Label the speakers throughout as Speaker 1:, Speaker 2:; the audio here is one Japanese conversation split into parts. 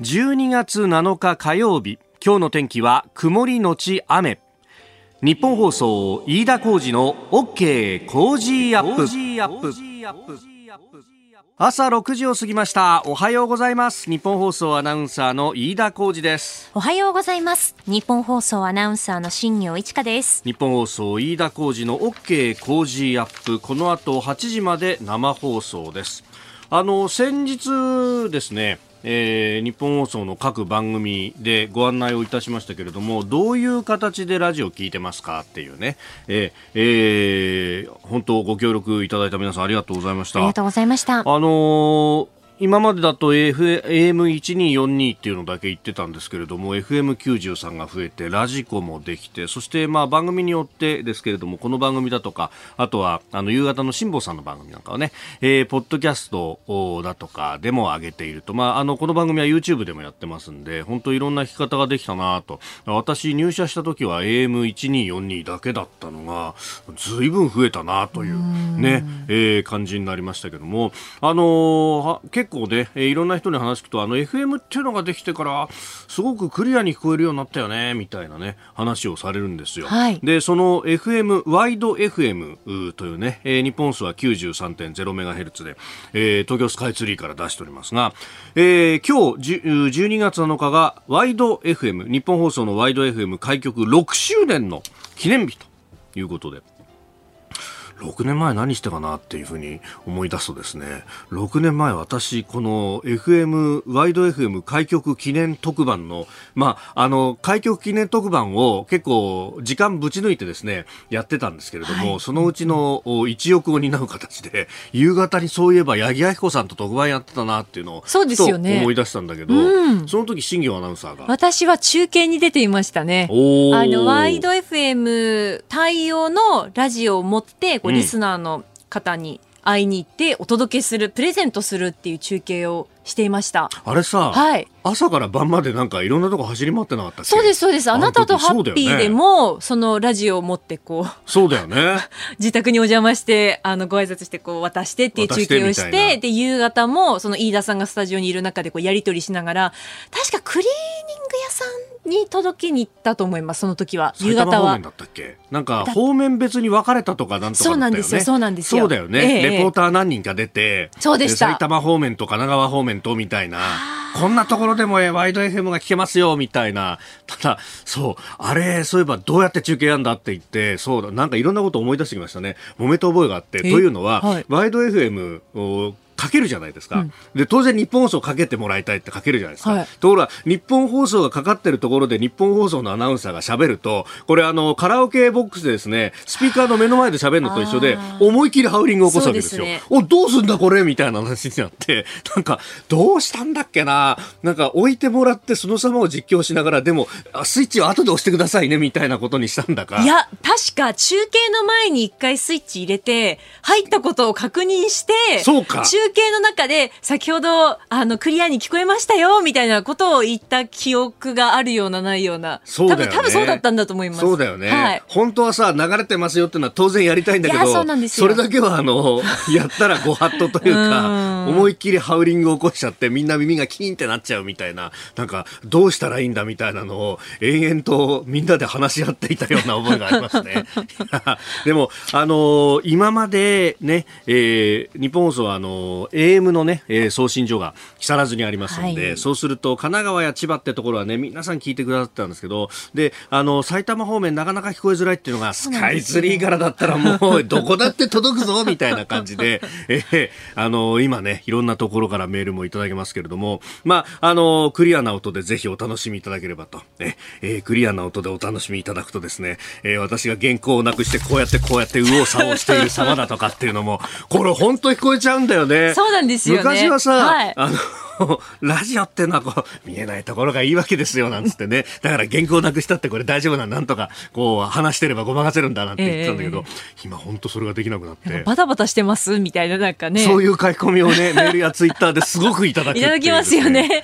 Speaker 1: 12月7日火曜日今日の天気は曇りのち雨。日本放送飯田浩二の OK 工事アップ。朝6時を過ぎました。おはようございます。日本放送アナウンサーの飯田浩二です。
Speaker 2: おはようございます。日本放送アナウンサーの新業一華です。
Speaker 1: 日本放送飯田浩二の OK 工事アップ。この後8時まで生放送です。あの先日ですねえー、日本放送の各番組でご案内をいたしましたけれどもどういう形でラジオを聞いてますかっていうね、えーえー、本当ご協力いただいた皆さんありがとうございました。
Speaker 2: ありがとうございました。あ
Speaker 1: のー今までだと AM1242 っていうのだけ言ってたんですけれども FM93 が増えてラジコもできてそしてまあ番組によってですけれどもこの番組だとかあとはあの夕方の辛坊さんの番組なんかはね、えー、ポッドキャストだとかでも上げていると、まあ、あのこの番組は YouTube でもやってますんで本当いろんな聞き方ができたなと。私入社した時は AM1242 だけだったのがずいぶん増えたなというね、えー、感じになりましたけども。あのー、結構ね、えー、いろんな人に話聞くとあの FM っていうのができてからすごくクリアに聞こえるようになったよねみたいなね話をされるんですよ。はい、でその FM ワイド FM というね、えー、日本数は93.0メガヘルツで、えー、東京スカイツリーから出しておりますが、えー、今日12月7日がワイド FM 日本放送のワイド FM 開局6周年の記念日ということで。6年前何してかなっていうふうに思い出すとですね6年前私この FM ワイド FM 開局記念特番のまああの開局記念特番を結構時間ぶち抜いてですねやってたんですけれども、はい、そのうちの一翼を担う形で夕方にそういえば八木亜希子さんと特番やってたなっていうのを
Speaker 2: そうですよね。
Speaker 1: 思い出したんだけど、うん、その時新業アナウンサーが。
Speaker 2: 私は中継に出ていましたね。あのワイド FM 対応のラジオを持ってリスナーの方に会いに行ってお届けするプレゼントするっていう中継をしていました。
Speaker 1: あれさ、はい、朝から晩までなんかいろんなとこ走り回ってなかった
Speaker 2: そうですそうです。あなたとハッピーでもそ、ね,、のラジオを持ってこ
Speaker 1: うそうだよね。
Speaker 2: 自宅にお邪魔してあのご挨拶してこう渡してっていう中継をしてで夕方もその飯田さんがスタジオにいる中でこうやり取りしながら確かクリーニング屋さんに届けに行ったと思いますその時は。夕方は。
Speaker 1: なんか方面別に分かれたとかなんとか、ね、
Speaker 2: そうなんですよ。そうなんですよ。
Speaker 1: そうだよね、えー、レポーター何人か出て。
Speaker 2: そうでした。
Speaker 1: 埼玉方面と神奈川方面とみたいなこんなところでもワイド FM が聞けますよ、みたいな。ただ、そう、あれ、そういえばどうやって中継やんだって言って、そうだ、なんかいろんなこと思い出してきましたね。揉めた覚えがあって。というのは、はい、ワイド FM をかけるじゃないですか、うん、で当然日本放送かけてもらいたいってかけるじゃないですか、はい、ところが日本放送がかかってるところで日本放送のアナウンサーがしゃべるとこれあのカラオケボックスでですねスピーカーの目の前でしゃべるのと一緒で思い切りハウリングを起こすわけですよ。すね、おどうすんだこれみたいな話になって なんかどうしたんだっけな？なんか置いてもらってその様を実況しながらでもスイッチを後で押してくださいねみたいなことにしたんだか。
Speaker 2: いや確か中継の前に一回スイッチ入れて入ったことを確認して
Speaker 1: そうか。
Speaker 2: 中継の中で先ほど、あの、クリアに聞こえましたよ、みたいなことを言った記憶があるような、ないような。
Speaker 1: そうだよね。
Speaker 2: 多分、多分そうだったんだと思います。
Speaker 1: そうだよね。はい。本当はさ、流れてますよっていうのは当然やりたいんだけど、
Speaker 2: そうなんです
Speaker 1: よ。それだけは、あの、やったらご法度というか、思いっきりハウリングを起こしちゃって、みんな耳がキーンってなっちゃうみたいな、なんか、どうしたらいいんだみたいなのを、延々とみんなで話し合っていたような覚えがありますね。でも、あの今までね、えー、日本放送は、あの AM のね、えー、送信所が木更津にありますので、はい、そうすると神奈川や千葉ってところはね皆さん聞いてくださったんですけどであの埼玉方面なかなか聞こえづらいっていうのがスカイツリーからだったらもう どこだって届くぞみたいな感じで、えー、あの今ねいろんなところからメールもいただけますけれどもまああのクリアな音でぜひお楽しみいただければと、えー、クリアな音でお楽しみいただくとですね、えー、私が原稿をなくしてこうやってこうやって右往左往している様だとかっていうのもこれ本当聞こえちゃうんだよね。
Speaker 2: そうなんですよね。
Speaker 1: 昔はさ、はい、あの ラジオってのはこう、見えないところがいいわけですよ、なんつってね。だから原稿なくしたってこれ大丈夫な、なんとか、こう、話してればごまかせるんだなんて言ってたんだけど、えー、今本当それができなくなって。
Speaker 2: バタバタしてますみたいな、なんかね。
Speaker 1: そういう書き込みをね、メールやツイッターですごくいただくい、
Speaker 2: ね、いただきますよね。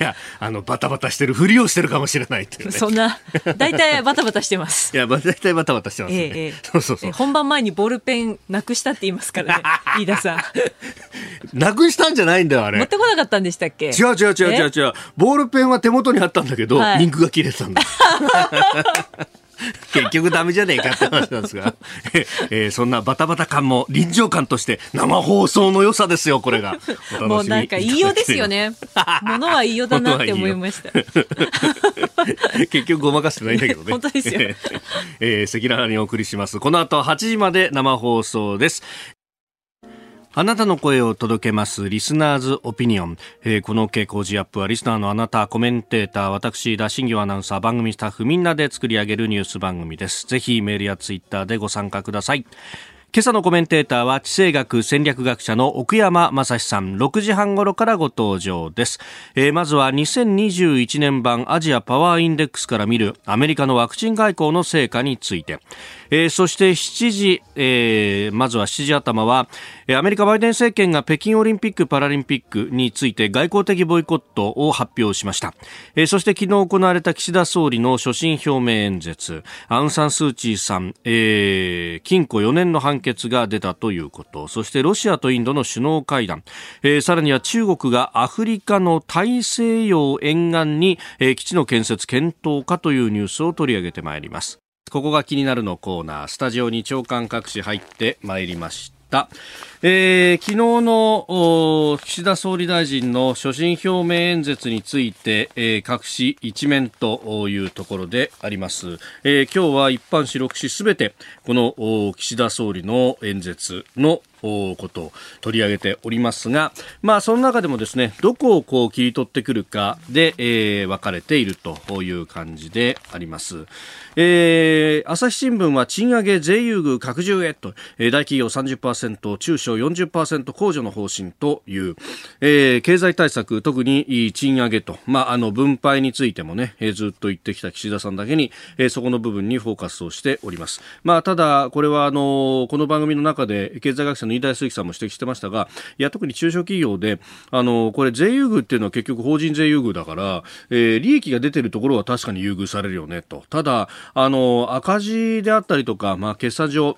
Speaker 1: いや、あの、バタバタしてるふりをしてるかもしれないっていうね。
Speaker 2: そんな、大体バタバタしてます。
Speaker 1: いや、大体バタバタしてますね。えー、そうそうそう。
Speaker 2: 本番前にボールペンなくしたって言いますからね、飯田さん。
Speaker 1: なくしたんじゃないんだよ、あれ。
Speaker 3: 持ってこなかったんでしたっけ？
Speaker 1: 違う違う違う違う違う。ボールペンは手元にあったんだけど、はい、インクが切れてたんだ。結局ダメじゃねえかって話なんですが、えー、そんなバタバタ感も臨場感として生放送の良さですよ、これが。
Speaker 3: もうなんか言いようですよね。ものは言いようだなって思いました。
Speaker 1: 結局ごまかしてないんだけどね。
Speaker 3: 本当ですよ。
Speaker 1: えー、赤裸々にお送りします。この後8時まで生放送です。あなたの声を届けます、リスナーズオピニオン。えー、この傾向時アップは、リスナーのあなた、コメンテーター、私、田新業アナウンサー、番組スタッフ、みんなで作り上げるニュース番組です。ぜひ、メールやツイッターでご参加ください。今朝のコメンテーターは地政学戦略学者の奥山正史さん6時半頃からご登場です、えー、まずは2021年版アジアパワーインデックスから見るアメリカのワクチン外交の成果について。えー、そして7時、えー、まずは7時頭はアメリカバイデン政権が北京オリンピック・パラリンピックについて外交的ボイコットを発表しました、えー、そして昨日行われた岸田総理の所信表明演説。アウン・サン・スー・チーさん、えー、禁錮4年の判決が出たということ。そしてロシアとインドの首脳会談、えー、さらには中国がアフリカの大西洋沿岸に、えー、基地の建設検討かというニュースを取り上げてまいります。ここが気になるのコーナー、スタジオに長官各紙入ってまいりました。えー、昨日の岸田総理大臣の所信表明演説について、えー、各紙一面というところであります、えー、今日は一般紙6紙すべてこの岸田総理の演説のことを取り上げておりますが、まあ、その中でもですねどこをこう切り取ってくるかで、えー、分かれているという感じであります、えー、朝日新聞は賃上げ税優遇拡充へと、えー、大企業30%中小40%控除の方針という、えー、経済対策特に賃上げと、まあ、あの分配についてもね、えー、ずっと言ってきた岸田さんだけに、えー、そこの部分にフォーカスをしております、まあ、ただこれはあのこの番組の中で経済学者の飯田康之さんも指摘してましたがいや特に中小企業であのこれ税優遇っていうのは結局法人税優遇だから、えー、利益が出てるところは確かに優遇されるよねとただあの赤字であったりとか、まあ、決算上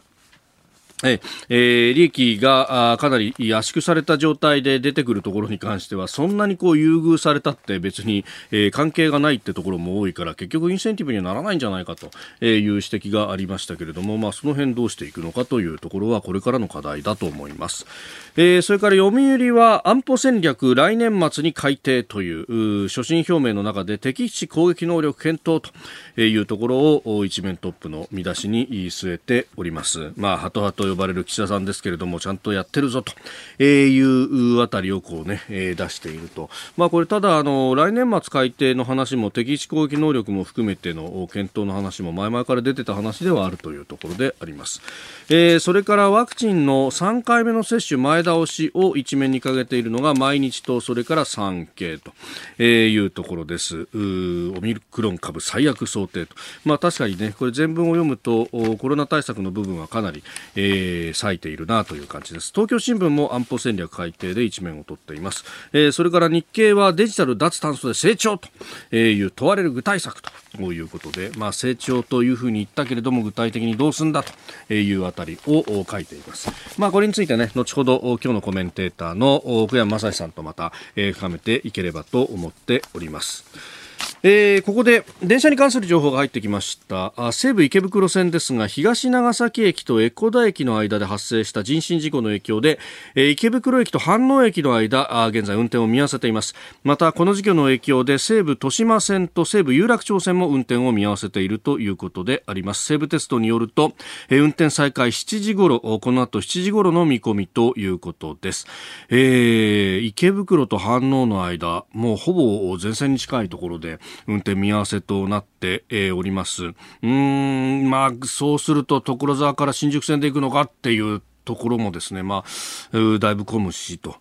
Speaker 1: えー、利益がかなり圧縮された状態で出てくるところに関してはそんなにこう優遇されたって別に、えー、関係がないってところも多いから結局インセンティブにはならないんじゃないかという指摘がありましたけれども、まあ、その辺どうしていくのかというところはこれからの課題だと思います、えー、それから読売は安保戦略来年末に改定という所信表明の中で敵基地攻撃能力検討というところを一面トップの見出しに据えております。まあハトハト呼ばれる岸田さんですけれどもちゃんとやってるぞというあたりをこうね、え出していると、まあ、これただあの来年末改定の話も敵地攻撃能力も含めての検討の話も前々から出てた話ではあるというところであります、えー、それからワクチンの3回目の接種前倒しを一面にかけているのが毎日とそれから産経というところです。オミクロン株最悪想定と、まあ、確かにねこれ全文を読むとコロナ対策の部分はかなり、えー、割いているなという感じです。東京新聞も安保戦略改定で一面を取っています、えー、それから日経はデジタル脱炭素で成長という問われる具体策ということで、まあ、成長というふうに言ったけれども具体的にどうすんだというあたりを書いています、まあ、これについてね後ほど今日のコメンテーターの奥山正史さんとまた、え深めていければと思っております。えー、ここで電車に関する情報が入ってきました。西武池袋線ですが東長崎駅と江古田駅の間で発生した人身事故の影響で、えー、池袋駅と飯能駅の間現在運転を見合わせています。またこの事故の影響で西武豊島線と西武有楽町線も運転を見合わせているということであります。西武鉄道によると、えー、運転再開7時頃この後7時頃の見込みということです、えー、池袋と飯能の間もうほぼ全線に近いところで運転見合わせとなっております。うん、まあ、そうすると所沢から新宿線で行くのかっていうところもですね、まあ、だいぶ混むしと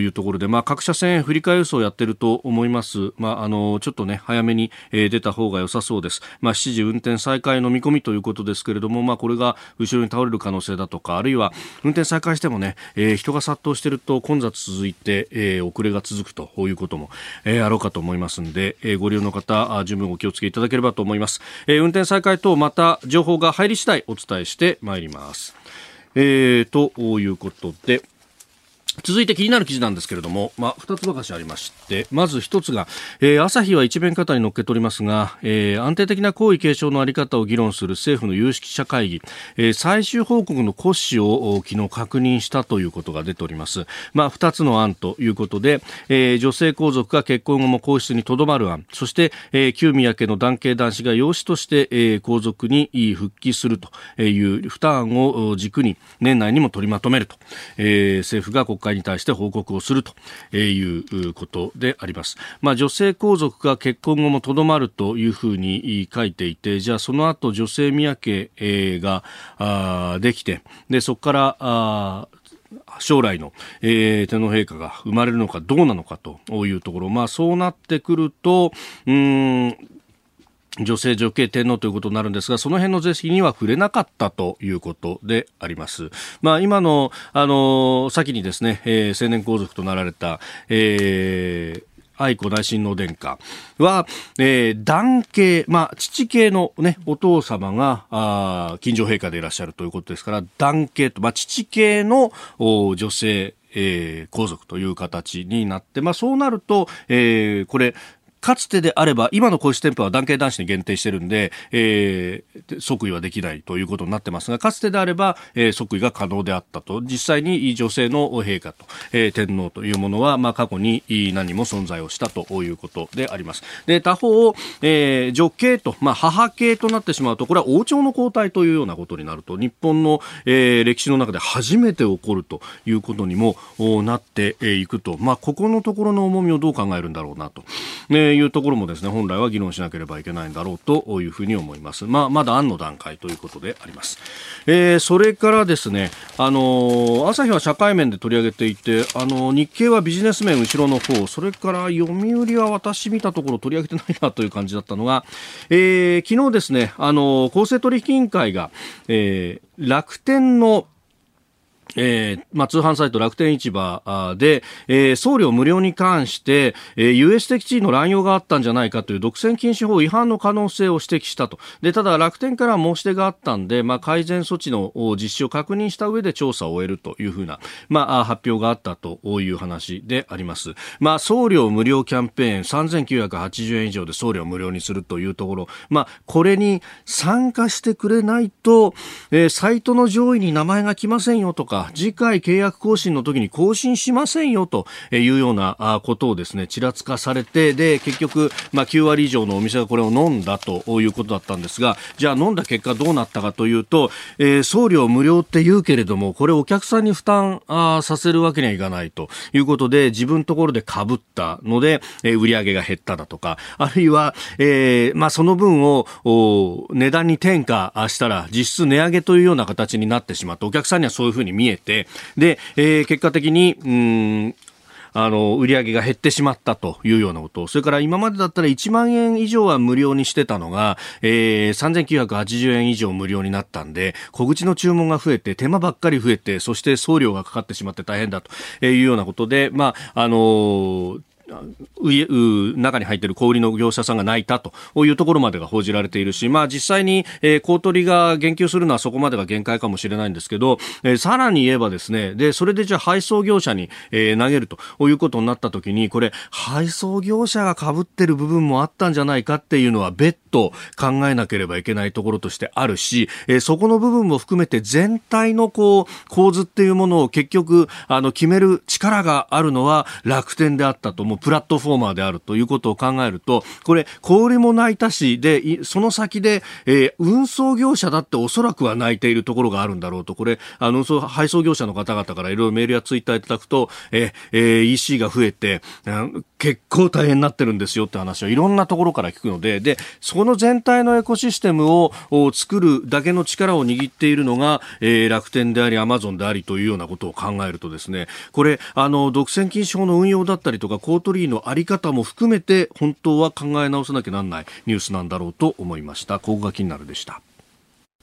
Speaker 1: いうところで、まあ、各車線振り替え輸送やってると思います。まあ、あの、ちょっとね、早めに、出た方が良さそうです。まあ、7時運転再開の見込みということですけれども、まあ、これが後ろに倒れる可能性だとか、あるいは運転再開してもね、えー、人が殺到してると混雑続いて、えー、遅れが続くということも、えー、あろうかと思いますんで、えー、ご利用の方、十分お気をつけいただければと思います。えー、運転再開等、また情報が入り次第お伝えしてまいります。えー、ということで、続いて気になる記事なんですけれども、まあ、2つばかしありまして、まず1つが、えー、朝日は一面方に載っけておりますが、えー、安定的な皇位継承のあり方を議論する政府の有識者会議、えー、最終報告の骨子を昨日確認したということが出ております。まあ、2つの案ということで、えー、女性皇族が結婚後も皇室にとどまる案、そして、えー、旧宮家の男系男子が養子として、えー、皇族に復帰するという負担を軸に年内にも取りまとめると、えー、政府が国会会に対して報告をするということであります。まあ、女性皇族が結婚後もとどまるというふうに書いていて、じゃあその後女性宮家ができて、で、そこから将来の、えー、天皇陛下が生まれるのかどうなのかというところ、まあそうなってくると、うん、女性女系天皇ということになるんですが、その辺の是非には触れなかったということであります。まあ、今の、あの、先にですね、えー、青年皇族となられた、えー、愛子内親王殿下は、えー、男系、まあ、父系のね、お父様が、あ近所陛下でいらっしゃるということですから、男系と、まあ、父系の女性、えー、皇族という形になって、まあ、そうなると、えー、これ、かつてであれば、今の皇室店舗は男系男子に限定してるんで、えー、即位はできないということになってますが、かつてであれば、えー、即位が可能であったと。実際に女性の陛下と、えー、天皇というものは、まあ、過去に何も存在をしたということであります。で、他方、えー、女系と、まあ、母系となってしまうと、これは王朝の交代というようなことになると、日本の、えー、歴史の中で初めて起こるということにもなっていくと、まあ、ここのところの重みをどう考えるんだろうなと。ねいうところもですね本来は議論しなければいけないんだろうというふうに思います。まあ、まだ案の段階ということであります。えー、それからですね、あのー、朝日は社会面で取り上げていて、あのー、日経はビジネス面後ろの方、それから読売は私見たところ取り上げてないなという感じだったのが、えー、昨日ですね、あの公正取引委員会が、えー、楽天のえーまあ、通販サイト楽天市場で、えー、送料無料に関して、えー、US 的地位の乱用があったんじゃないかという独占禁止法違反の可能性を指摘したと。で、ただ楽天から申し出があったんで、まあ、改善措置の実施を確認した上で調査を終えるというふうな、まあ、発表があったという話であります。まあ、送料無料キャンペーン3980円以上で送料無料にするというところ、まあ、これに参加してくれないと、えー、サイトの上位に名前が来ませんよとか、次回契約更新の時に更新しませんよというようなことをですね、ちらつかされて、で、結局、まあ、9割以上のお店がこれを飲んだということだったんですが、じゃあ飲んだ結果どうなったかというと、えー、送料無料って言うけれども、これお客さんに負担あさせるわけにはいかないということで、自分のところで被ったので、えー、売り上げが減っただとか、あるいは、えー、まあ、その分を値段に転嫁したら実質値上げというような形になってしまって、お客さんにはそういうふうに見えて、で、えー、結果的に、うん、あの、売り上げが減ってしまったというようなこと。それから今までだったら1万円以上は無料にしてたのが、えー、3980円以上無料になったんで、小口の注文が増えて、手間ばっかり増えて、そして送料がかかってしまって大変だというようなことで、まあ、あのー中に入っている小売りの業者さんが泣いたというところまでが報じられているし、まあ実際に、えー、公取が言及するのはそこまでが限界かもしれないんですけど、えー、さらに言えばですね、で、それでじゃあ配送業者に、えー、投げるということになった時に、これ、配送業者が被ってる部分もあったんじゃないかっていうのは別途考えなければいけないところとしてあるし、えー、そこの部分も含めて全体のこう、構図っていうものを結局、あの、決める力があるのは楽天であったと、もうプラットフォーマーであるということを考えると、これ、小売も泣いたし、で、その先で、えー、運送業者だっておそらくは泣いているところがあるんだろうと、これ、あの、運送、配送業者の方々からいろいろメールやツイッターいただくと、えー、EC が増えて、結構大変になってるんですよって話をいろんなところから聞くので、で、その全体のエコシステムを作るだけの力を握っているのが、えー、楽天であり、アマゾンでありというようなことを考えるとですね、これ、あの、独占禁止法の運用だったりとか、コートリーのあり方も含めて、本当は考え直さなきゃなんないニュースなんだろうと思いました。ここが気になるでした。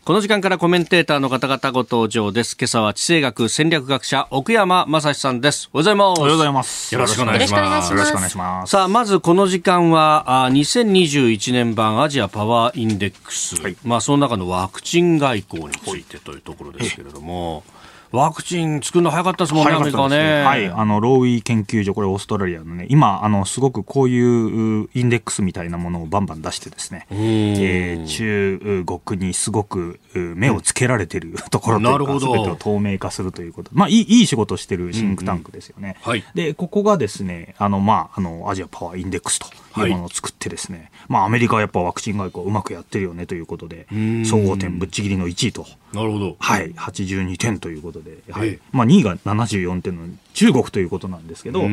Speaker 1: この時間からコメンテーターの方々ご登場です。今朝は地政学戦略学者奥山正史さんです。おはようございます。
Speaker 4: おはようございます。
Speaker 1: よろしくお願いします。
Speaker 4: よろしくお願いします。
Speaker 1: さあ、まずこの時間は、あ2021年版アジアパワーインデックス。はい、まあ、その中のワクチン外交についてというところですけれども、ワクチン作るの早かったですもんね、アメリカはね。
Speaker 4: はい、あの、ローウィー研究所、これオーストラリアのね、今、あの、すごくこういうインデックスみたいなものをバンバン出してですね、えー、中国にすごく目をつけられてる ところというか、すべてを透明化するということ。まあ、いい、いい仕事してるシンクタンクですよね。うんうんはい、で、ここがですね、あの、まあ、あの、アジアパワーインデックスというものを作ってですね、はい、まあ、アメリカはやっぱワクチン外交うまくやってるよねということで、総合点ぶっちぎりの1位と。
Speaker 1: なるほど。
Speaker 4: はい、82点ということで、はい。まあ、2位が74点の中国ということなんですけど、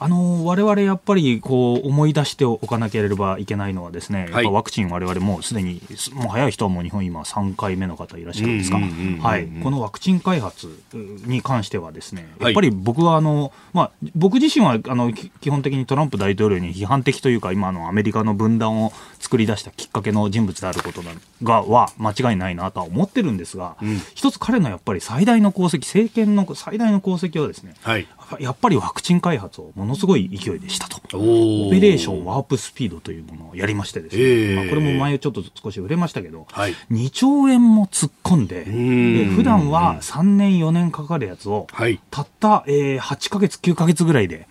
Speaker 4: あの、我々やっぱりこう思い出しておかなければいけないのはですね、やっぱワクチン我々もうすでに、もう早い人はもう日本今3回目の方いらっしゃるんですか？はい。このワクチン開発に関してはですね、やっぱり僕はあの、まあ、僕自身はあの基本的にトランプ大統領に批判的というか、今のアメリカの分断を作り出したきっかけの人物であることがは間違いないなとは思ってるんですが、うん、一つ彼のやっぱり最大の功績、政権の最大の功績はですね、はい、やっぱりワクチン開発をものすごい勢いでしたと。オペレーションワープスピードというものをやりましてですね、えー、まあ、これも前ちょっと少し触れましたけど、はい、2兆円も突っ込んで、で普段は3年4年かかるやつを、はい、たった、えー、8か月9か月ぐらいで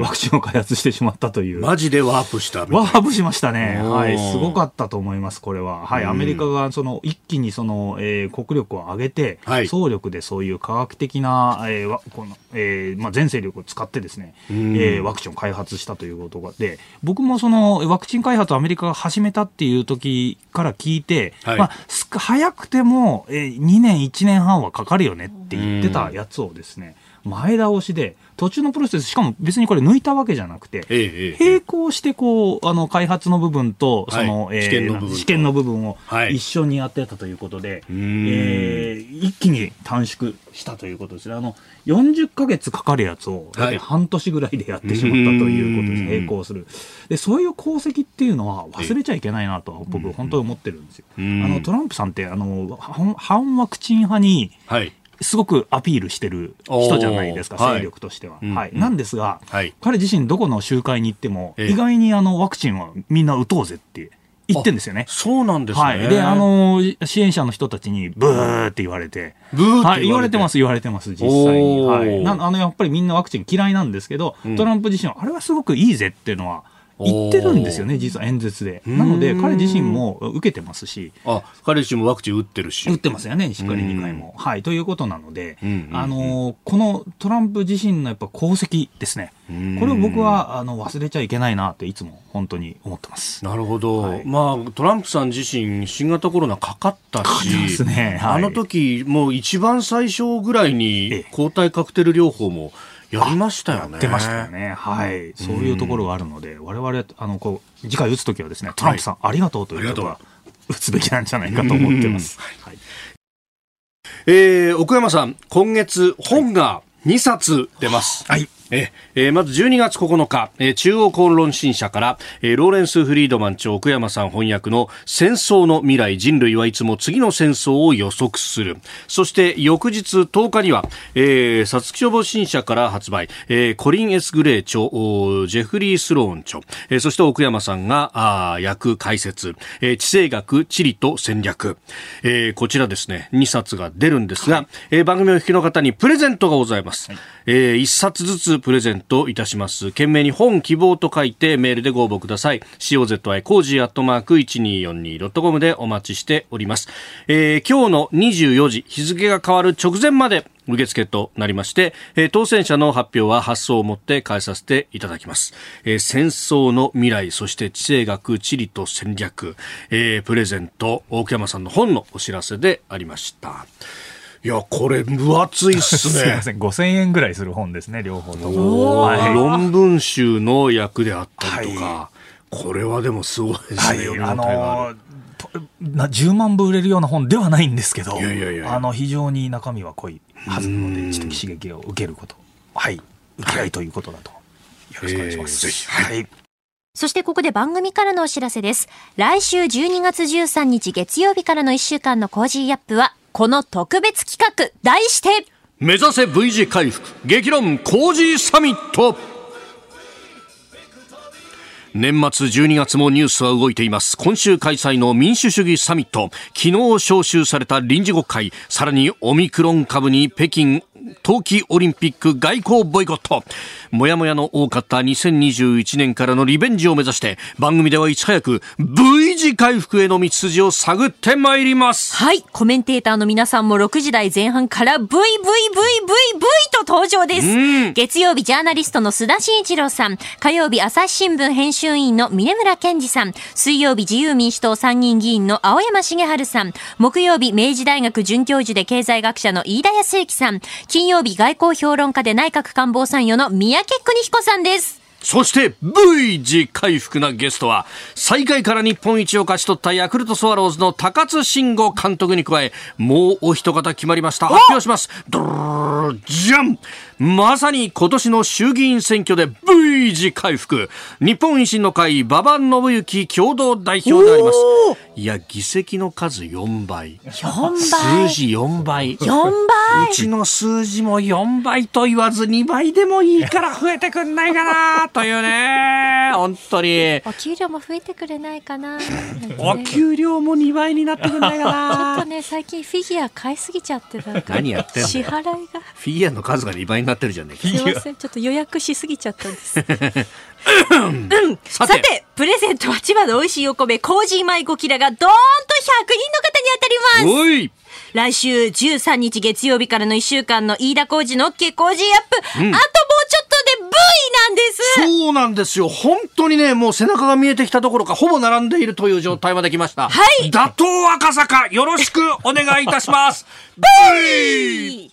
Speaker 4: ワクチンを開発してしまったという。
Speaker 1: マジでワープした
Speaker 4: ワープしましたね。はい、すごかったと思います、これは。はい、アメリカがその一気にその、えー、国力を上げて、はい、総力でそういう科学的な、えー、この、えー、まあ、全勢力を使ってですね、えー、ワクチンを開発したということで、僕もそのワクチン開発をアメリカが始めたっていう時から聞いて、はい、まあ、早くても、えー、2年、1年半はかかるよねって言ってたやつをですね、前倒しで、途中のプロセス、しかも別にこれ抜いたわけじゃなくて、ええ、並行してこう、あの、開発の部分と、その、はい、えー、試験の部分を一緒にやってたということで、はい、えー、一気に短縮したということですね。あの、40か月かかるやつを、半年ぐらいでやってしまったということです。並行する。で、そういう功績っていうのは忘れちゃいけないなと僕、本当に思ってるんですよ。あの、トランプさんって、あの、反ワクチン派に、はいすごくアピールしてる人じゃないですか、勢力としては。はい。なんですが、はい、彼自身どこの集会に行っても、意外にあのワクチンはみんな打とうぜって言ってんですよね。
Speaker 1: そうなんですね。はい。
Speaker 4: で、あの、支援者の人たちに、ブーって言われて。
Speaker 1: ブーって
Speaker 4: はい、言われてます、言われてます、実際に。はい。なあの、やっぱりみんなワクチン嫌いなんですけど、トランプ自身は、あれはすごくいいぜっていうのは、言ってるんですよね、実は演説で。なので、彼自身も受けてますし。
Speaker 1: あ、彼自身もワクチン打ってるし。
Speaker 4: 打ってますよね、しっかり2回も。はい、ということなので、あの、このトランプ自身のやっぱ功績ですね。これを僕はあの忘れちゃいけないなっていつも本当に思ってます。
Speaker 1: なるほど。はい、まあ、トランプさん自身新型コロナかかったし、ねはい、あの時、もう一番最初ぐらいに抗体カクテル療法も、ええやりましたよね。
Speaker 4: やってましたよね。はい。そういうところがあるので、我々、あの、こう、次回打つときはですね、トランプさん、ありがとうということは、打つべきなんじゃないかと思ってます。はい。
Speaker 1: えー、奥山さん、今月、本が2冊出ます。
Speaker 4: はい。
Speaker 1: ええー、まず12月9日、えー、中央公論新社から、えー、ローレンス・フリードマン著奥山さん翻訳の戦争の未来人類はいつも次の戦争を予測する。そして翌日10日には、えー、皐月書房新社から発売、えー、コリン・エス・グレー著ジェフリー・スローン著、えー、そして奥山さんがあ訳解説、えー、地政学地理と戦略、えー、こちらですね2冊が出るんですが、はい、えー、番組お聞きの方にプレゼントがございます、はい、えー、1冊ずつプレゼントいたします。件名に本希望と書いてメールでご応募ください。 cozy cozy アットマーク 1242.com でお待ちしております。えー、今日の24時、日付が変わる直前まで受付となりまして、えー、当選者の発表は発送をもって返させていただきます。えー、戦争の未来、そして地政学、地理と戦略、えー、プレゼント、大木山さんの本のお知らせでありました。いや、これ、分厚いっすね。す
Speaker 4: みません、5000円ぐらいする本ですね、両方と
Speaker 1: も。はい、論文集の役であったりとか、はい、これはでもすごいですね、はい、あの
Speaker 4: な10万部売れるような本ではないんですけど、いやいやいやあの非常に中身は濃いはずなので、知的刺激を受けること、はい、受け合いということだと。よろしくお願いします。えー、はい。
Speaker 2: そしてここで番組からのお知らせです。来週12月13日月曜日からの1週間の Cozy up は、この特別企画、題して、
Speaker 1: 目指せ V 字回復、激論コージーサミット。年末12月もニュースは動いています。今週開催の民主主義サミット。昨日招集された臨時国会。さらにオミクロン株に北京冬季オリンピック外交ボイコット。もやもやの多かった2021年からのリベンジを目指して番組ではいち早く V 字回復への道筋を探ってまいります。
Speaker 2: はい。コメンテーターの皆さんも6時台前半から VVVVVV と登場です。月曜日ジャーナリストの須田慎一郎さん。火曜日朝日新聞編集員の峰村健二さん。水曜日自由民主党参議院議員の青山茂春さん。木曜日明治大学准教授で経済学者の飯田康之さん。金金曜日外交評論家で内閣官房参与の三宅邦彦さんです。
Speaker 1: そして V 字回復なゲストは最下位から日本一を勝ち取ったヤクルトスワローズの高津慎吾監督に加えもうお一方決まりました。発表します。ドーじゃんまさに今年の衆議院選挙で V 字回復。日本維新の会馬場信之共同代表であります。いや議席の数4倍。
Speaker 2: 4倍。
Speaker 1: 数字4倍。
Speaker 2: 4倍。
Speaker 1: うちの数字も4倍と言わず2倍でもいいから増えてくんないかなというね。本当に。
Speaker 2: お給料も増えてくれないかな。
Speaker 1: お給料も2倍になってくんないか
Speaker 2: な。ちょっとね最近フィギュア買いすぎちゃってた
Speaker 1: 何やってんの
Speaker 2: 支払いが。
Speaker 1: フィギュアの数が2倍になってるじゃね
Speaker 2: すいませんちょっと予約しすぎちゃったんです。
Speaker 1: さ
Speaker 2: て。さてプレゼントは千葉の美味しいお米コージー米5キロがドーンと100人の方に当たります。来週13日月曜日からの1週間の飯田浩二の OK 工事アップ、うん、あなんです。
Speaker 1: そうなんですよ。本当にねもう背中が見えてきたところかほぼ並んでいるという状態まで来ました。
Speaker 2: はい。
Speaker 1: 打倒赤坂よろしくお願いいたします。
Speaker 2: V!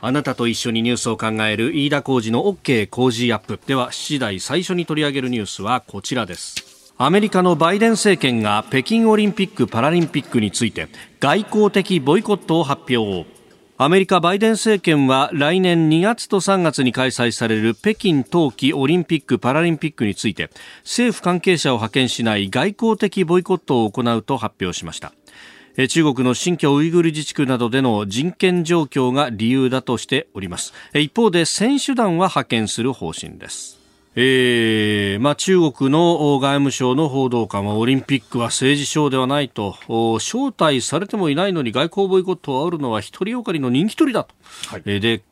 Speaker 1: あなたと一緒にニュースを考える飯田浩二の OK 工事アップ。では7時台最初に取り上げるニュースはこちらです。アメリカのバイデン政権が北京オリンピック・パラリンピックについて外交的ボイコットを発表アメリカバイデン政権は来年2月と3月に開催される北京冬季オリンピック・パラリンピックについて政府関係者を派遣しない外交的ボイコットを行うと発表しました。中国の新疆ウイグル自治区などでの人権状況が理由だとしております。一方で選手団は派遣する方針です。えーまあ、中国の外務省の報道官はオリンピックは政治ショーではないと招待されてもいないのに外交ボイコットを煽るのは独りよがりの人気取りだと、はい、えー、で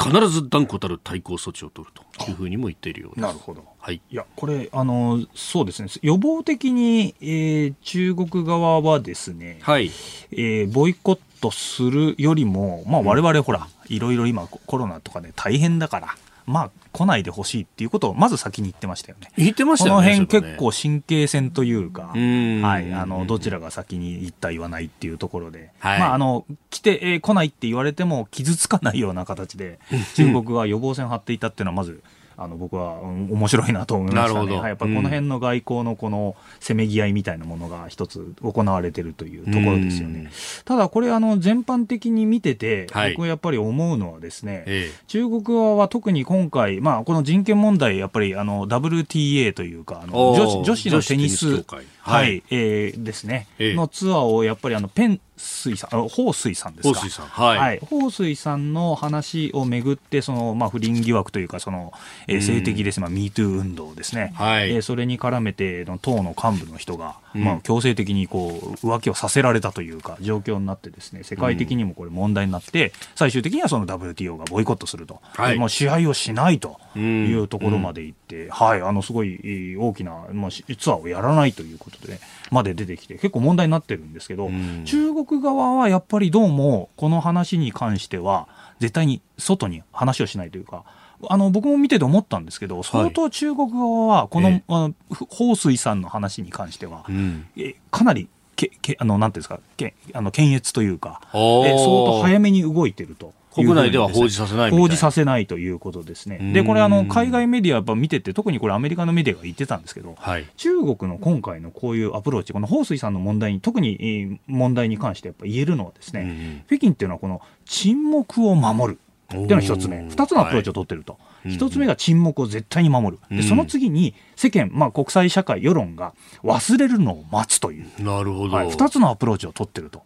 Speaker 1: 必ず断固たる対抗措置を取るというふうにも言っているようです。
Speaker 4: なるほど。
Speaker 1: はい。
Speaker 4: いや、これ、あの、そうですね。予防的に、えー、中国側はですね、
Speaker 1: はい。
Speaker 4: えー、ボイコットするよりも、まあ、我々、ほら、いろいろ今、コロナとかで大変だから、まあ、来ないでほしいっていうことをまず先に言ってましたよね。
Speaker 1: 言ってました
Speaker 4: よね。この辺結構神経戦というか、はい、あの、どちらが先に言った言わないっていうところで、はい、まあ、あの、来て、えー、来ないって言われても傷つかないような形で、中国は予防線を張っていたっていうのはまず、あの僕は、うん、面白いなと思いましたね。はい、やっぱこの辺の外交のこのせめぎ合いみたいなものが一つ行われてるというところですよね。ただこれあの全般的に見てて、はい、僕はやっぱり思うのはですね、ええ、中国側は特に今回、まあこの人権問題やっぱりあの WTA というかあの女子女子のテニスはい、はい、えー、ですね、ええ、のツアーをやっぱりあのペン水さん、彭水さんですか。
Speaker 1: 彭水さん。はい。はい、
Speaker 4: 彭水さんの話をめぐって、その、まあ、不倫疑惑というか、その、えー、性的です、まあ、MeToo 運動ですね。はい。えー、それに絡めての、党の幹部の人が、うん、まあ、強制的にこう、浮気をさせられたというか、状況になってですね、世界的にもこれ問題になって、最終的にはその WTO がボイコットすると。はい。もう試合をしないというところまで行って、うん、はい、あの、すごい大きな、まあ、ツアーをやらないということで、ね、まで出てきて、結構問題になってるんですけど、うん、中国国側はやっぱりどうもこの話に関しては絶対に外に話をしないというかあの僕も見てて思ったんですけど相当中国側はこの、はい、あの彭帥さんの話に関しては、うん、えかなりけけあのなんていうんですかけあの検閲というかえ相当早めに動いてると。
Speaker 1: 国内では報じさせない
Speaker 4: 報じさせないということですね。で、これあの、海外メディアやっぱ見てて、特にこれアメリカのメディアが言ってたんですけど、はい、中国の今回のこういうアプローチ、この彭帥さんの問題に、特に問題に関してやっぱ言えるのはですね、北京っていうのはこの沈黙を守るっていうのが一つ目、二つのアプローチを取ってると。はい。一つ目が沈黙を絶対に守る。で、その次に世間、まあ国際社会、世論が忘れるのを待つという。
Speaker 1: なるほど。はい、
Speaker 4: つのアプローチを取ってると。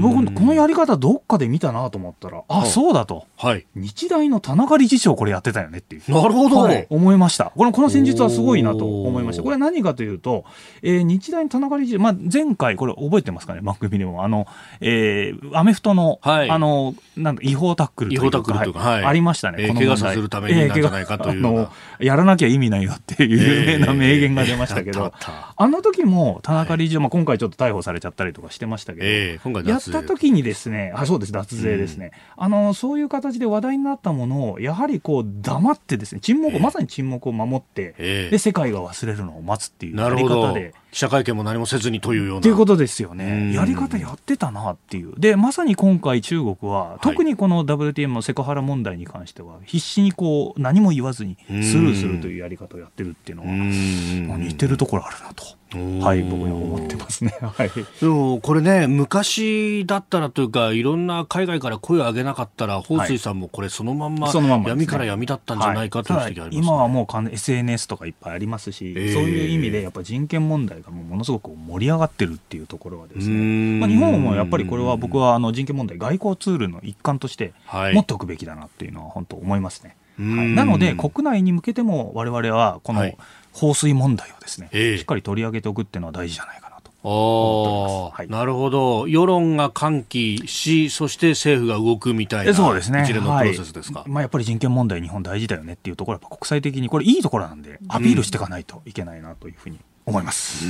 Speaker 4: 僕、このやり方どっかで見たなと思ったら、あ、そうだと。はい。日大の田中理事長これやってたよねっていう。
Speaker 1: なるほど。はい、
Speaker 4: 思いました。この、この戦術はすごいなと思いました。これは何かというと、えー、日大の田中理事長、まあ前回これ覚えてますかね、番組でも。あの、えー、アメフトの、はい、あの、なん違法タックルというか。違法タックルとか、はい、ありましたね。
Speaker 1: えー、怪我させるためになんじゃないかという、えー、あの、
Speaker 4: やらなきゃ意味ないよっていう有名な名言が出ましたけど、えー、あの時も田中理事長、まあ今回ちょっと逮捕されちゃったりとかしてましたけど、やった時にですね、あ、そうです、脱税ですね。うん、あの、そういう形で話題になったものを、やはりこう黙ってですね、沈黙を、まさに沈黙を守って、で、世界が忘れるのを待つっていうやり方で。
Speaker 1: 記者会見も何もせずにというような。
Speaker 4: ということですよね。やり方やってたなっていう。で、まさに今回中国は、特にこの WTM のセクハラ問題に関しては、必死にこう、何も言わずにスルーするというやり方をやってるっていうのは、似てるところあるなと。はい、僕は思ってますね。はい。
Speaker 1: でも、これね、昔だったらというか、いろんな海外から声を上げなかったら、彭帥さんもこれそのまんま、闇から闇だったんじゃないかという指摘あります、ね、
Speaker 4: 今はもう SNS とかいっぱいありますし、えー、そういう意味でやっぱ人権問題がものすごく盛り上がってるっていうところはですね、まあ、日本もやっぱりこれは僕はあの人権問題、外交ツールの一環として持っておくべきだなっていうのは本当思いますね。はい、なので、国内に向けても我々はこの、はい。放水問題をですね、えー、しっかり取り上げておくっていうのは大事じゃないかなと
Speaker 1: はい、なるほど、世論が喚起し、そして政府が動くみたいなそうですね。一連のプロセスですか、はい、
Speaker 4: まあ、やっぱり人権問題、日本大事だよねっていうところは、国際的にこれ、いいところなんで、アピールしていかないといけないなというふうに思います。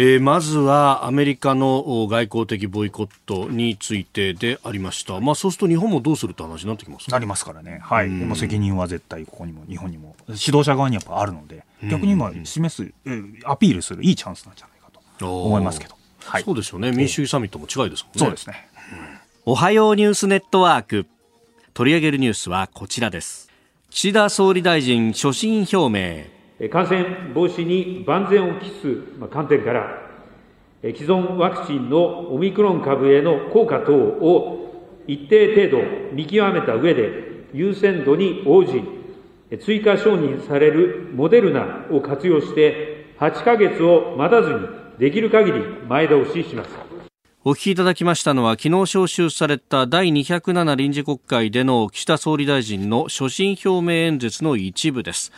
Speaker 1: えー、まずはアメリカの外交的ボイコットについてでありました。まあそうすると日本もどうするって話になってきます、
Speaker 4: ね、なりますからね。はい。も責任は絶対ここにも日本にも指導者側にやっぱあるので、逆に今示す、アピールするいいチャンスなんじゃないかと思いますけど。
Speaker 1: はい、そうですよね。民主主義サミットも近いですもんね。
Speaker 4: そうですね。
Speaker 1: おはようニュースネットワーク。取り上げるニュースはこちらです。岸田総理大臣所信表明。
Speaker 5: 感染防止に万全を期す観点から、既存ワクチンのオミクロン株への効果等を一定程度見極めた上で、優先度に応じ、追加承認されるモデルナを活用して、8ヶ月を待たずに、できる限り前倒しします。
Speaker 1: お聞きいただきましたのは昨日召集された第207臨時国会での岸田総理大臣の所信表明演説の一部です。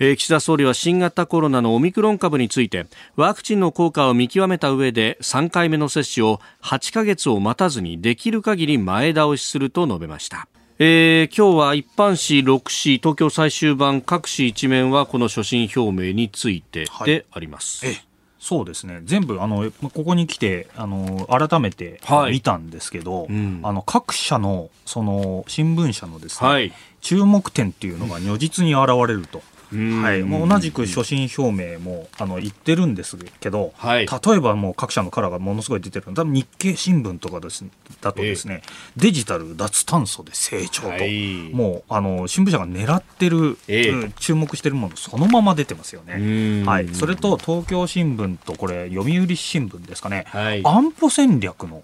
Speaker 1: えー、岸田総理は新型コロナのオミクロン株についてワクチンの効果を見極めた上で3回目の接種を8ヶ月を待たずにできる限り前倒しすると述べました。えー、今日は一般紙6紙東京最終版各紙一面はこの所信表明についてであります。
Speaker 4: はいそうですね全部あのここに来てあの改めて見たんですけど、はいうん、あの各社のその新聞社のですね、はい、注目点っていうのが如実に現れると。はい、もう同じく所信表明もあの言ってるんですけど、はい、例えばもう各社のカラーがものすごい出てる多分日経新聞とかですだとですね、えー、デジタル脱炭素で成長と、はい、もうあの新聞社が狙ってる、えー、注目してるものそのまま出てますよね。はい、それと東京新聞とこれ読売新聞ですかね、はい、安保戦略の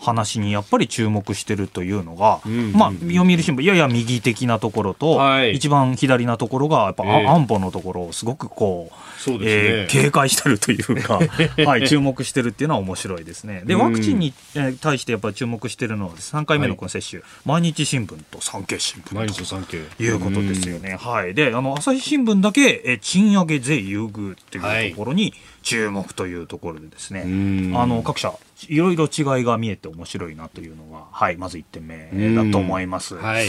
Speaker 4: 話にやっぱり注目してるというのが、えー、まあ、読売新聞やや右的なところと、はい、一番左なところがやっぱ、えー、安保のところをすごくこうね、えー、警戒してるというか、はい、注目してるっていうのは面白いですね。でワクチンに対してやっぱり注目してるのは3回目のこの接種、はい、毎日新聞と産経新聞
Speaker 1: 毎日産経。
Speaker 4: いうことですよね。はい、であの朝日新聞だけえ賃上げ税優遇っていうところに、はい注目というところでですね、あの各社いろいろ違いが見えて面白いなというのが、はい、まず1点目だと思います。はい、え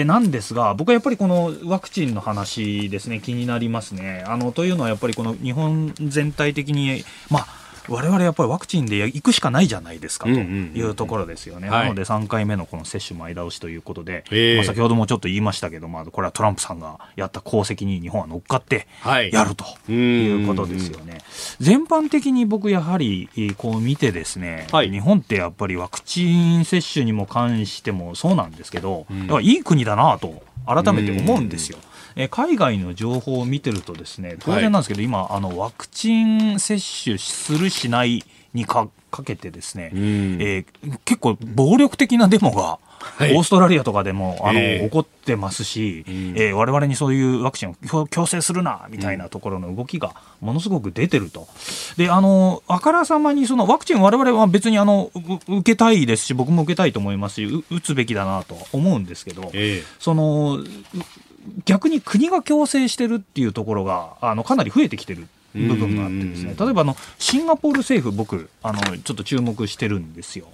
Speaker 4: ー、なんですが、僕はやっぱりこのワクチンの話ですね、気になりますね。あのというのはやっぱりこの日本全体的に、まあ我々やっぱりワクチンで行くしかないじゃないですかというところですよね、なので3回目のこの接種前倒しということで、まあ、先ほどもちょっと言いましたけど、まあ、これはトランプさんがやった功績に日本は乗っかってやるということですよね。全般的に僕やはりこう見てですね、はい、日本ってやっぱりワクチン接種にも関してもそうなんですけど、いい国だなと改めて思うんですよ。え海外の情報を見てるとですね当然なんですけど、はい、今あのワクチン接種するしないにかかけてですね、うん、えー、結構暴力的なデモが、はい、オーストラリアとかでもあの、えー、起こってますし、うん、えー、我々にそういうワクチンを強制するなみたいなところの動きがものすごく出てると。であのあからさまにそのワクチン我々は別にあの受けたいですし僕も受けたいと思いますし打つべきだなと思うんですけど、えー、その逆に国が強制してるっていうところがあのかなり増えてきてる部分があってですね。例えばあのシンガポール政府僕あのちょっと注目してるんですよ。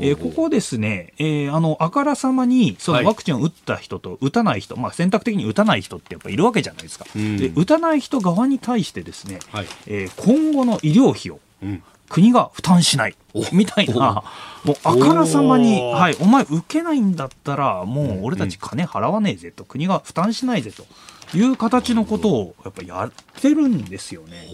Speaker 4: えここですね、えー、あのあからさまにそのワクチンを打った人と打たない人、はい、まあ、選択的に打たない人ってやっぱいるわけじゃないですか。で打たない人側に対してですね、はい、えー、今後の医療費を、うん国が負担しない。みたいな、もうあからさまに、はい、お前受けないんだったら、もう俺たち金払わねえぜと、国が負担しないぜと。いう形のことをやっぱやってるんですよね。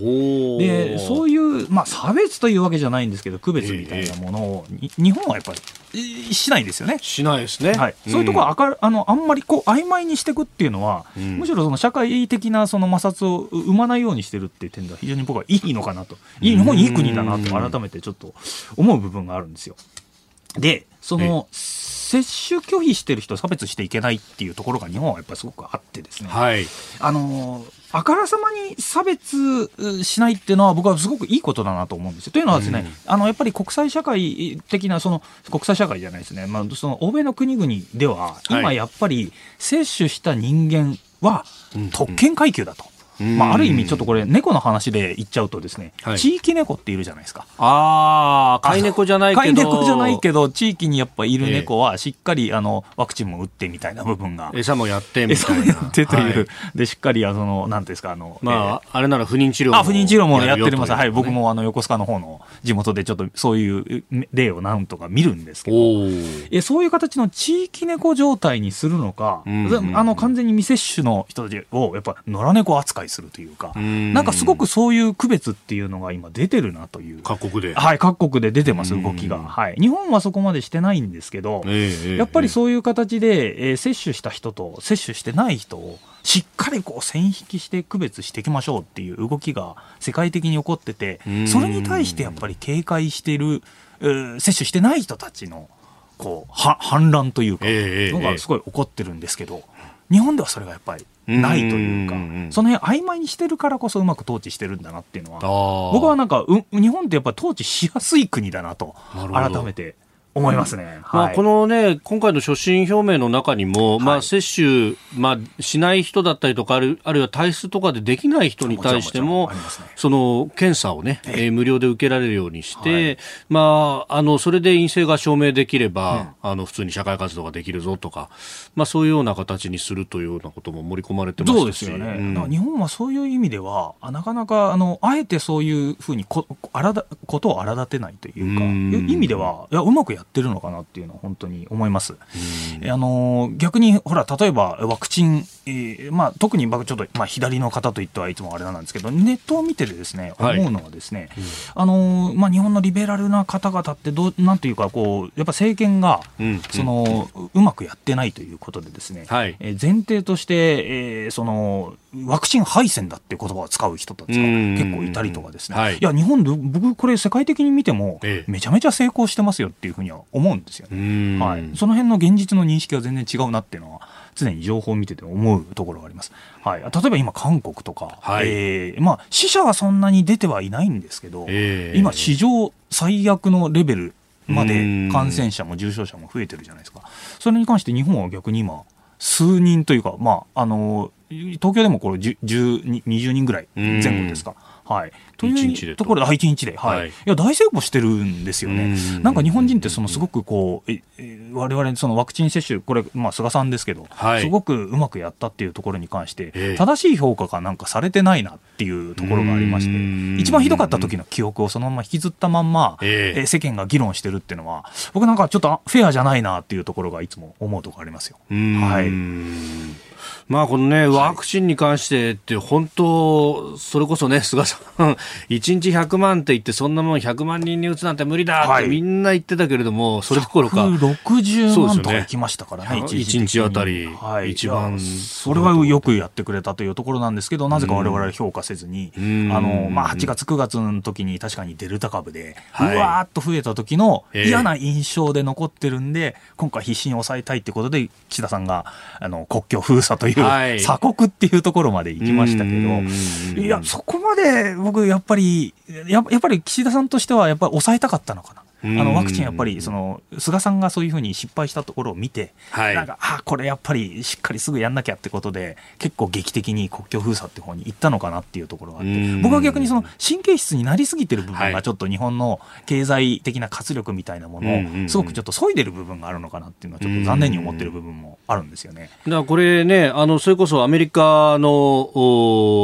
Speaker 4: でそういう、まあ、差別というわけじゃないんですけど区別みたいなものを、え日本はやっぱりしないですよね。
Speaker 1: しないですね。
Speaker 4: はい、そういうところあかあのあんまりこう曖昧にしていくっていうのは、うん、むしろその社会的なその摩擦を生まないようにしてるっていう点では非常に僕はいいのかなと。日本いい国だなと改めてちょっと思う部分があるんですよ。でその接種拒否してる人を差別していけないっていうところが日本はやっぱりすごくあってですね、はい、あのあからさまに差別しないっていうのは僕はすごくいいことだなと思うんですよ。というのはですね、うん、あのやっぱり国際社会的なその国際社会じゃないですね、まあ、その欧米の国々では今やっぱり接種した人間は特権階級だと。うんまあ、ある意味ちょっとこれ猫の話で言っちゃうとですね、はい、地域猫っているじゃないですか。
Speaker 1: ああ飼い猫じゃないけど。飼い
Speaker 4: 猫じゃないけど地域にやっぱいる猫はしっかりあのワクチンも打ってみたいな部分が。
Speaker 1: 餌もやってみたいな。
Speaker 4: 餌もやってという、はい、でしっかりあのなんですかあの
Speaker 1: まあ、えー、あれなら不妊治療も
Speaker 4: あ不妊治療もやってます、はい。僕もあの横須賀の方の地元でちょっとそういう例をなんとか見るんですけど。えそういう形の地域猫状態にするのか、うんうん、あの完全に未接種の人たちをやっぱ野良猫扱いするというか、うん。なんかすごくそういう区別っていうのが今出てるなという。
Speaker 1: 各国で。
Speaker 4: はい各国で出てます動きが、はい、日本はそこまでしてないんですけど、えー、やっぱりそういう形で、えー、接種した人と接種してない人をしっかりこう線引きして区別していきましょうっていう動きが世界的に起こっててそれに対してやっぱり警戒している、接種してない人たちのこうは反乱というか、のがすごい起こってるんですけど、日本ではそれがやっぱりないというか、その辺曖昧にしてるからこそうまく統治してるんだなっていうのは、僕はなんかう、日本ってやっぱ統治しやすい国だなと、改めて思いますね、
Speaker 1: まあ、このね、今回の所信表明の中にも、はい、まあ、接種、まあ、しない人だったりとかある、あるいは体質とかでできない人に対しても、ね、その検査をね、えー、無料で受けられるようにして、はい、まあ、あのそれで陰性が証明できれば、うん、あの普通に社会活動ができるぞとか、まあ、そういうような形にするというようなことも盛り込まれてますそうですよね、
Speaker 4: うん、日本はそういう意味では、なかなかあのあえてそういうふうにこあらだことを荒立てないというか、ういう意味では、いやうまくやってるのかなっていうのは本当に思います。あの逆にほら例えばワクチン、えー、まあ、特に僕ちょっと、まあ、左の方と言ってはいつもあれなんですけどネットを見ててですね思うのはですね、はいあのまあ、日本のリベラルな方々ってどうなんていうかこうやっぱ政権が、うん、その、ううまくやってないということでですね、はい、えー、前提として、えー、そのワクチン敗戦だっていう言葉を使う人たちが結構いたりとかですね、はい、いや日本で僕これ世界的に見てもめちゃめちゃ成功してますよっていうふうには思うんですよね、はい、その辺の現実の認識が全然違うなっていうのは常に情報を見てて思うところがあります。はい、例えば今韓国とか、はい、えー、まあ死者はそんなに出てはいないんですけど、えー、今史上最悪のレベルまで感染者も重症者も増えてるじゃないですか。それに関して日本は逆に今数人というか、まあ、あの東京でもこれ10 20人ぐらい前後ですか。はい、と。いうところで、1日で、はい、い、や大成功してるんですよね。なんか日本人ってそのすごくこう、え我々そのワクチン接種、これ、まあ、菅さんですけど、はい、すごくうまくやったっていうところに関して、正しい評価がなんかされてないなっていうところがありまして、一番ひどかった時の記憶をそのまま引きずったまんま、え世間が議論してるっていうのは、僕なんかちょっとフェアじゃないなっていうところがいつも思うところありますよ。はい
Speaker 1: まあこのね、ワクチンに関してって本当、それこそね、菅さん、1日100万って言って、そんなもん100万人に打つなんて無理だってみんな言ってたけれども、それどころか。
Speaker 4: 160万とかいきましたからね、
Speaker 1: 1日あたり、一番。
Speaker 4: それはよくやってくれたというところなんですけど、なぜか我々は評価せずに、あの、まあ8月9月の時に確かにデルタ株で、うわーっと増えた時の嫌な印象で残ってるんで、今回必死に抑えたいってことで、岸田さんが、あの、国境封鎖という、鎖国っていうところまで行きましたけど、いや、そこまで僕、やっぱりや、やっぱり岸田さんとしては、やっぱり抑えたかったのかな。あのワクチンやっぱりその菅さんがそういうふうに失敗したところを見て、はい、なんかあこれやっぱりしっかりすぐやんなきゃってことで結構劇的に国境封鎖って方に行ったのかなっていうところがあって僕は逆にその神経質になりすぎてる部分がちょっと日本の経済的な活力みたいなものをすごくちょっと削いでる部分があるのかなっていうのはちょっと残念に思ってる部分もあるんですよね。
Speaker 1: だからこれねあのそれこそアメリカのフ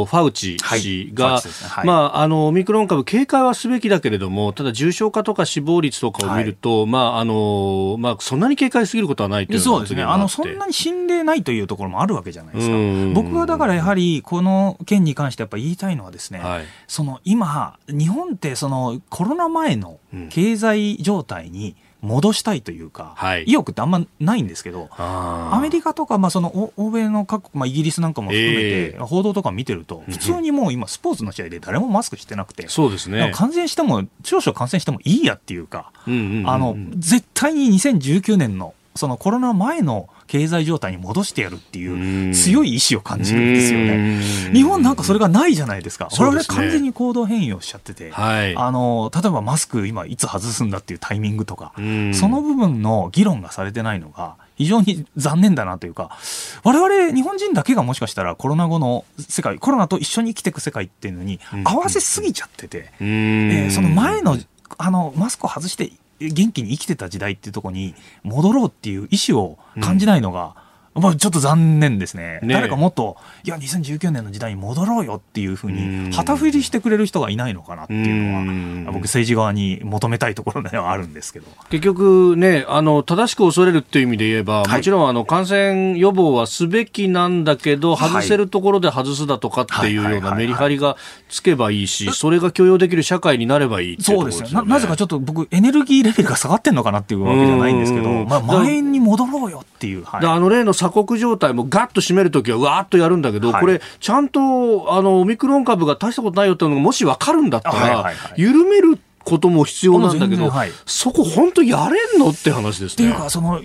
Speaker 1: ァウチ氏が、はい。はい、まああのオミクロン株警戒はすべきだけれどもただ重症化とか死亡率率とかを見ると、はい、まああのまあ、そんなに警戒すぎることはないという
Speaker 4: そうですね。あの、そんなに心霊ないというところもあるわけじゃないですか、僕はだからやはり、この件に関してやっぱ言いたいのは、ですね、はい、その今、日本ってそのコロナ前の経済状態に、戻したいというか、はい、意欲ってあんまないんですけど、アメリカとか、まあ、その欧米の各国、まあ、イギリスなんかも含めて、報道とか見てると、普通にもう今、スポーツの試合で誰もマスクしてなくて、
Speaker 1: そうですね、
Speaker 4: 感染しても、少々感染してもいいやっていうか、あの絶対に2019年のそのコロナ前の経済状態に戻してやるっていう強い意志を感じるんですよね。日本なんかそれがないじゃないですか。我々完全に行動変容しちゃってて、はい、あの例えばマスク今いつ外すんだっていうタイミングとか、その部分の議論がされてないのが非常に残念だなというか、我々日本人だけがもしかしたらコロナ後の世界、コロナと一緒に生きていく世界っていうのに合わせすぎちゃってて、えー、その前のあのマスクを外して元気に生きてた時代っていうところに戻ろうっていう意思を感じないのが、まあ、ちょっと残念ですね、ね誰かもっと、いや、2019年の時代に戻ろうよっていうふうに、旗振りしてくれる人がいないのかなっていうのは、僕、政治側に求めたいところではあるんですけど。
Speaker 1: 結局ね、あの正しく恐れるっていう意味で言えば、はい、もちろんあの感染予防はすべきなんだけど、外せるところで外すだとかっていうようなメリハリがつけばいいし、それが許容できる社会になればいい、
Speaker 4: ね、そうですよ。な、なぜかちょっと僕、エネルギーレベルが下がってんのかなっていうわけじゃないんですけど、まあ、前に戻ろうよっていう。
Speaker 1: はい、あの例の鎖国状態もガッと締めるときはわーっとやるんだけど、はい、これ、ちゃんとあのオミクロン株が大したことないよっていうのがもし分かるんだったら、緩めることも必要なんだけど、はい、そこ本当やれんのって話です
Speaker 4: ね。っていうか、その、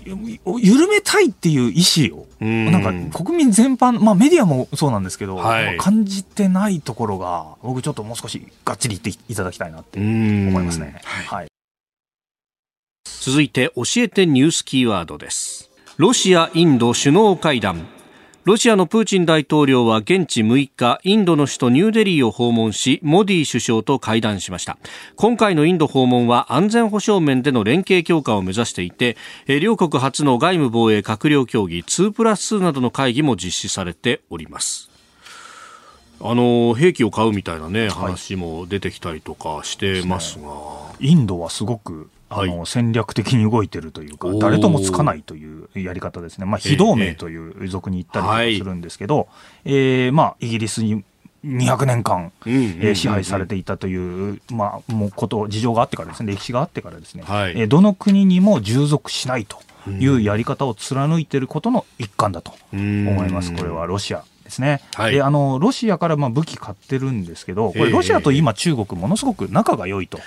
Speaker 4: 緩めたいっていう意思を、んなんか国民全般、まあメディアもそうなんですけど、はい、感じてないところが、僕ちょっともう少しがっちり言っていただきたいなって思いますね。はい、
Speaker 1: 続いて、教えてニュースキーワードです。ロシア・インド首脳会談ロシアのプーチン大統領は現地6日、インドの首都ニューデリーを訪問し、モディ首相と会談しました。今回のインド訪問は安全保障面での連携強化を目指していて、両国初の外務防衛閣僚協議2プラス2などの会議も実施されております。あの兵器を買うみたいなね、話も出てきたりとかしてますが、は
Speaker 4: い、インドはすごくあの、戦略的に動いてるというか、誰ともつかないというやり方ですね。まあ、非同盟という属に行ったりするんですけど、えー、えー、まあ、イギリスに200年間、えー、支配されていたという、まあ、もうこと、事情があってからですね、歴史があってからですね、はい、えー、どの国にも従属しないというやり方を貫いていることの一環だと思います。これはロシアですね、はい、であのロシアからまあ武器買ってるんですけど、これ、ロシアと今、中国、ものすごく仲が良いと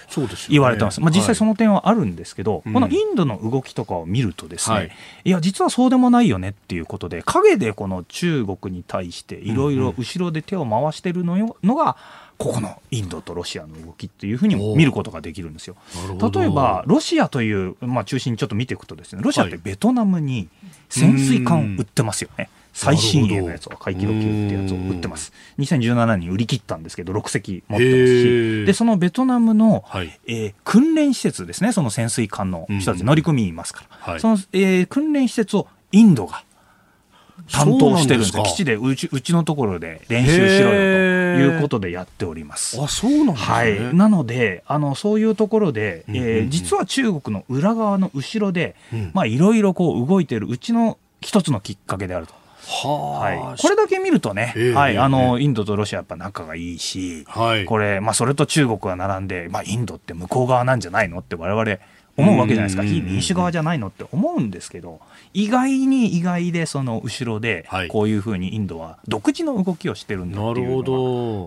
Speaker 4: 言われてます、まあ、実際その点はあるんですけど、はい、このインドの動きとかを見ると、ですね、はい、いや、実はそうでもないよねっていうことで、陰でこの中国に対して、いろいろ後ろで手を回してるのよのが、ここのインドとロシアの動きっていうふうに見ることができるんですよ。例えば、ロシアという、まあ、中心にちょっと見ていくとですね、ロシアってベトナムに潜水艦売ってますよね。最新鋭のやつを回帰度級ってやつを売ってます。2017年に売り切ったんですけど、6隻持ってますし、で、そのベトナムの、はい、えー、訓練施設ですね、その潜水艦の人たち乗組員いますから、うん、その、えー、訓練施設をインドが担当してるんです基地でうちうちのところで練習しろよということでやっております。
Speaker 1: あそうなんですね、は
Speaker 4: い、なのであのそういうところで、えー、実は中国の裏側の後ろでいろいろ動いてるうちの一つのきっかけであると。はい、これだけ見るとね、えー、はい、あの、インドとロシアやっぱ仲がいいし、はい、これ、まあ、それと中国が並んで、まあ、インドって向こう側なんじゃないのって我々思うわけじゃないですか、非民主側じゃないのって思うんですけど、意外に意外で、その後ろで、こういうふうにインドは独自の動きをしてるんだっていうのが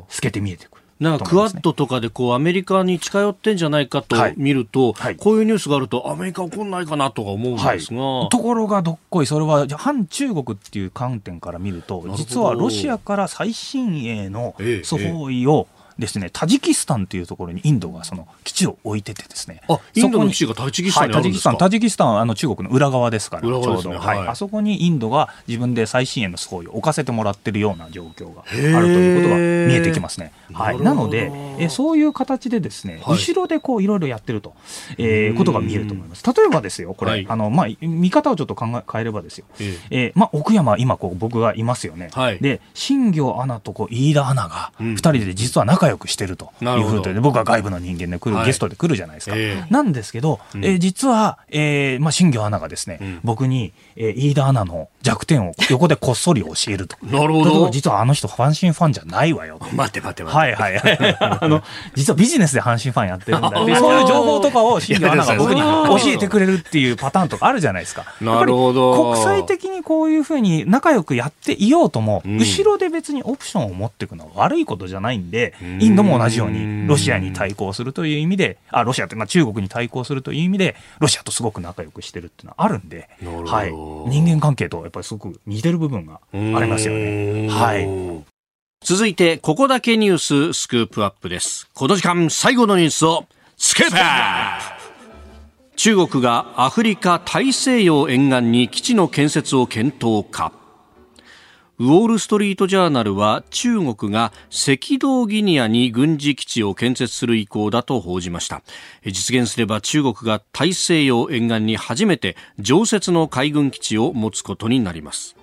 Speaker 4: 透けて見えてくる。
Speaker 1: なんかクアッドとかでこうアメリカに近寄ってんじゃないかと見ると、はい。はい、こういうニュースがあるとアメリカ怒んないかなとか思うんですが、は
Speaker 4: い、ところがどっこい。それは反中国っていう観点から見ると実はロシアから最新鋭の総意をですね、タジキスタンというところにインドがその基地を置いててですね。
Speaker 1: あ、インドの基地がタジキスタンにあるんですか、はい、
Speaker 4: タジキスタン、タジキスタンはあの中国の裏側ですから、ね、ちょうど、はい、はい。あそこにインドが自分で最新鋭の装備を置かせてもらってるような状況があるということが見えてきますね。はい。なので、えそういう形でですね、後ろでこういろいろやってると、えー、ことが見えると思います。例えばですよ、これ、はい、あの、まあ、見方をちょっと考え、変えればですよ。えー、えー、まあ、奥山、今こう僕がいますよね。はい、で、新行アナとこう飯田アナが、二人で実は仲良くしてると。いうふうで、僕は外部の人間で来る、はい、ゲストで来るじゃないですか。えー、なんですけど、うん、えー、実は、えー、まあ、新庄アナがですね、うん、僕に、えー、飯田アナの弱点を横でこっそり教えると。
Speaker 1: なるほど。
Speaker 4: 実はあの人、阪神ファンじゃないわよ。
Speaker 1: 待って待って待って。
Speaker 4: はいはい。あの、実はビジネスで阪神ファンやってるんだで、そういう情報とかを新庄アナが僕に教えてくれるっていうパターンとかあるじゃないですか。
Speaker 1: なるほど。
Speaker 4: 国際的にこういうふうに仲良くやっていようとも、うん、後ろで別にオプションを持っていくのは悪いことじゃないんで、インドも同じようにロシアに対抗するという意味で、あ、ロシアって、まあ、中国に対抗するという意味で、ロシアとすごく仲良くしてるっていうのはあるんで、はい。人間関係とやっぱりすごく似てる部分がありますよね。はい。
Speaker 1: 続いて、ここだけニューススクープアップです。この時間、最後のニュースを、スクープアップ中国がアフリカ大西洋沿岸に基地の建設を検討か。ウォール・ストリート・ジャーナルは中国が赤道ギニアに軍事基地を建設する意向だと報じました実現すれば中国が大西洋沿岸に初めて常設の海軍基地を持つことになります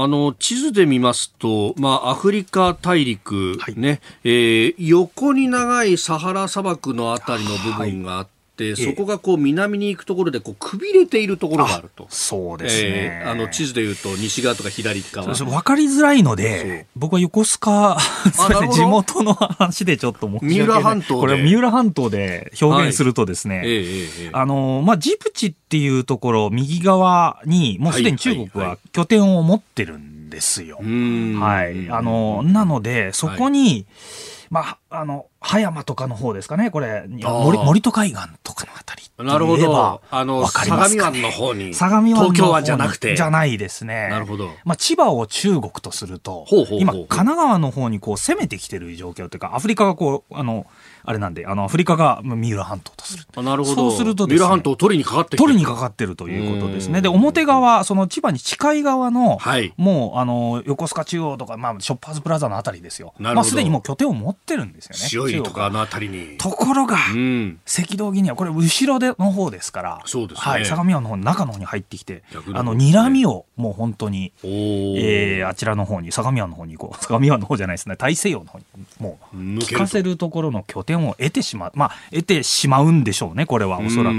Speaker 1: あの地図で見ますと、まあ、アフリカ大陸、はい、ねえー、横に長いサハラ砂漠のあたりの部分があって、ってそこがこう南に行くところでこうくびれているところがあると。
Speaker 4: そうですね、え
Speaker 1: ー、あの地図でいうと西側とか左側。
Speaker 4: 分かりづらいので僕は横須賀 地元の話でちょっと申し
Speaker 1: 訳ない。三浦半島
Speaker 4: これ三浦半島で表現するとですね、はい。えー、あのまあ、ジプチっていうところ右側にもうすでに中国は拠点を持ってるんですよ。はい、はい、あのなのでそこに、はいまあ、あの、葉山とかの方ですかね、これ、森森戸海岸とかのあたり
Speaker 1: なるほど。あの、相模湾の方に。
Speaker 4: 相模湾
Speaker 1: 東京湾じゃなくて。
Speaker 4: じゃないですね。
Speaker 1: なるほど。
Speaker 4: まあ、千葉を中国とすると、ほうほうほう今、神奈川の方にこう攻めてきてる状況というか、アフリカがこう、あの、あれなんで、あの、アフリカが三浦半島とする。
Speaker 1: なるほ
Speaker 4: ど。そうすると、
Speaker 1: ね、三浦半島を取りにかかって
Speaker 4: 取りにかかってるということですね。で、表側、その千葉に近い側の、はい、もう、あの、横須賀中央とか、まあ、ショッパーズプラザのあたりですよ。まあ、すでにもう拠点を持ってるんですよね。
Speaker 1: 塩井とかのあたりに。
Speaker 4: ところが、うん、赤道ギニア、これ後ろでの方ですから、
Speaker 1: そうですね。
Speaker 4: はい、相模湾の方、中の方に入ってきて、あの、睨みを、もう本当に、えー、あちらの方に、相模湾の方にこう、相模湾の方じゃないですね、大西洋の方に、もう、聞かせるところの拠点を得てしまう。まあ、得てしまうんでしょうね、これはおそらく。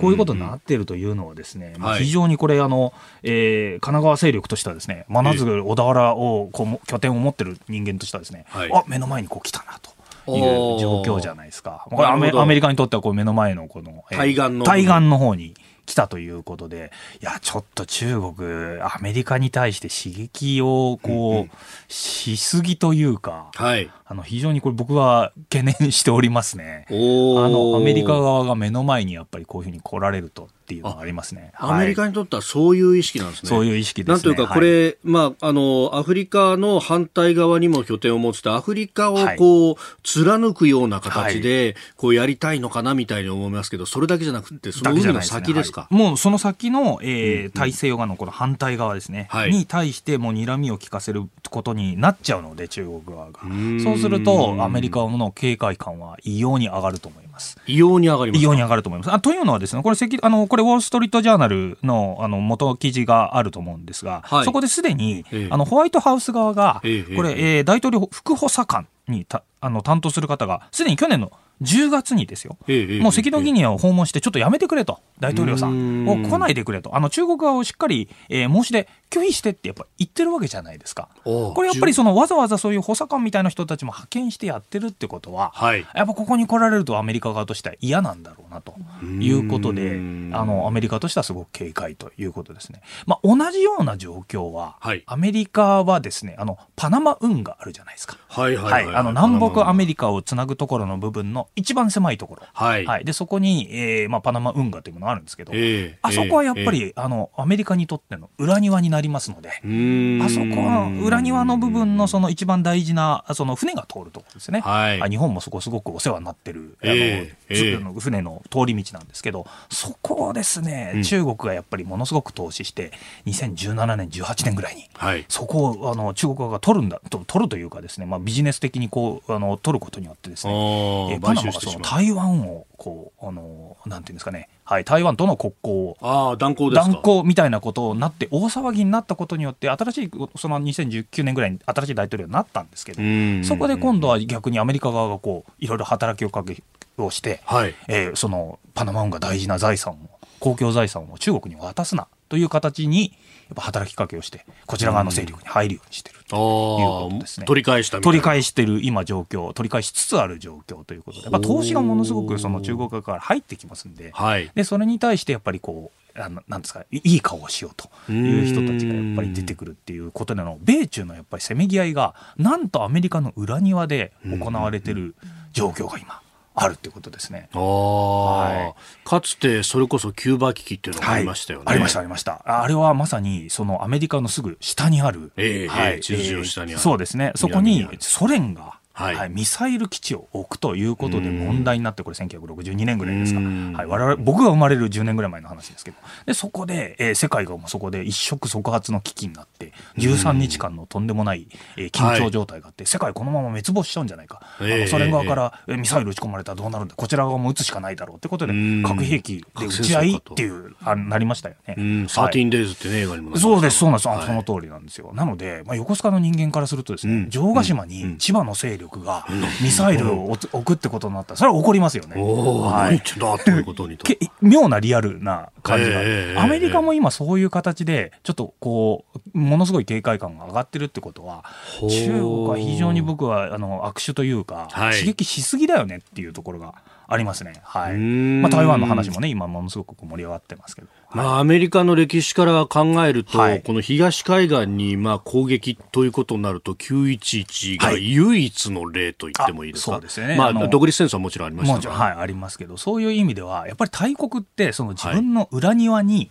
Speaker 4: こういうことになっているというのはですね、まあ、非常にこれ、あの、えー、神奈川勢力としてはですね、真鶴、小田原をこう拠点を持ってる人間としてはですね、はい、あ目の前にこう来たなと。いう状況じゃないですか。これアメアメリカにとってはこう目の前のこの、
Speaker 1: えー、対岸の
Speaker 4: 対岸の方に来たということで、いや、ちょっと中国、アメリカに対して刺激をこう、うんうん、しすぎというか、はい、あの非常にこれ僕は懸念しておりますね。あのアメリカ側が目の前にやっぱりこういうふうに来られると。っていうのがありますね。
Speaker 1: アメリカにとってはそういう意識なんですね。
Speaker 4: そういう意識です
Speaker 1: ね。なんというか、これ、はい、まあ、あの、アフリカの反対側にも拠点を持つて、アフリカをこう、貫くような形で、こうやりたいのかなみたいに思いますけど、それだけじゃなくて、その海の先ですか？
Speaker 4: すねはい、もうその先の、えー、大西洋側のこの反対側ですね、はい、に対してもう睨みを利かせることになっちゃうので、中国側が。そうすると、アメリカの警戒感は異様に上がると思います。ます。
Speaker 1: 異様に上がります
Speaker 4: 異様に上がると思います。あというのはですね、これ、あのこれ、ウォール・ストリート・ジャーナルのあの元記事があると思うんですが、はい、そこですでに、ええ、あのホワイトハウス側が、え、これ、えー、大統領副補佐官にたあの担当する方が、すでに去年の10月にですよ、もう赤道ギニアを訪問して、ちょっとやめてくれと、大統領さん。を来ないでくれと、あの中国側をしっかり、えー、申し出拒否してってやっぱ言ってるわけじゃないですか。これやっぱりそのわざわざそういう補佐官みたいな人たちも派遣してやってるってことは、はい、やっぱここに来られるとアメリカ側としては嫌なんだろうなと。いうことで、あのアメリカとしてはすごく警戒ということですね。まあ、同じような状況は、はい、アメリカはですね、あのパナマ運河あるじゃないですか。はいはいはい、あの南北アメリカをつなぐところの部分の一番狭いところ、はい、はい、でそこに、えーまあ、パナマ運河というものがあるんですけど、えー、あそこはやっぱり、えー、あのアメリカにとっての裏庭になりますので、あそこの裏庭の部分のその一番大事なその船が通るところですね、はい、日本もそこすごくお世話になってる、あの、えー、船の通り道なんですけどそこをですね、うん、中国がやっぱりものすごく投資して2017年18年ぐらいに、はい、そこをあの中国側が取るんだと取るというかですね、まあ、ビジネス的にこうあの取ることによってですね、えパナマがその台湾をこうあのなんていうんですかね。はい、台湾との国交を
Speaker 1: あ断交
Speaker 4: 断交みたいなことになって大騒ぎになったことによって新しいその2019年ぐらいに新しい大統領になったんですけどそこで今度は逆にアメリカ側がこういろいろ働きをかけをして、はい。えー、そのパナマ運河大事な財産を公共財産を中国に渡すなという形にやっぱ働きかけをしてこちら側の勢力に入るようにしてるということですね。
Speaker 1: 取り返した
Speaker 4: 取り返してる今状況取り返しつつある状況ということで、まあ、投資がものすごくその中国側から入ってきますんで,、はい、でそれに対してやっぱりこうあのなんですかいい顔をしようという人たちがやっぱり出てくるっていうことでの米中のやっぱりせめぎ合いがなんとアメリカの裏庭で行われてる状況が今。あるってことですね。
Speaker 1: はい、かつてそれこそキューバ危機っていうのがありましたよね。
Speaker 4: はい、ありましたありました。あれはまさにそのアメリカのすぐ下にある、
Speaker 1: えー、はい、地図上下にある、
Speaker 4: そうですね。そこにソ連がはい、はい、ミサイル基地を置くということで問題になって、これ1962年ぐらいですか、はい、我々僕が生まれる10年ぐらい前の話ですけど、でそこで、えー、世界がもうそこで一触即発の危機になって、13日間のとんでもない、えー、緊張状態があって、世界このまま滅亡しちゃうんじゃないか、あのソ連側から、えー、ミサイル撃ち込まれたらどうなるんだ、こちら側も撃つしかないだろうってことで、核兵器で撃ち合いっていう、あなりましたよね。
Speaker 1: サーティンデイズってね、映画にも
Speaker 4: そうです、そうなんです、はい、その通りなんですよ。なので、まあ、横須賀の人間からするとですね、城ヶ島に千葉の勢力が、ミサイルを置くってことになった。ら、それは起こりますよね。
Speaker 1: はい、ということに
Speaker 4: 妙なリアルな感じが、えー、アメリカも今そういう形で、ちょっとこう、ものすごい警戒感が上がってるってことは、中国は非常に僕はあの握手というか、はい、刺激しすぎだよねっていうところがありますね。はい。まあ、台湾の話もね、今ものすごく盛り上がってますけど。
Speaker 1: まあ、アメリカの歴史から考えると、はい、この東海岸にまあ攻撃ということになると、911が唯一の例と言ってもいいですか、はい、そうですね。まあ、独立戦争はもちろんありました
Speaker 4: はい、ありますけど、そういう意味では、やっぱり大国って、その自分の裏庭に、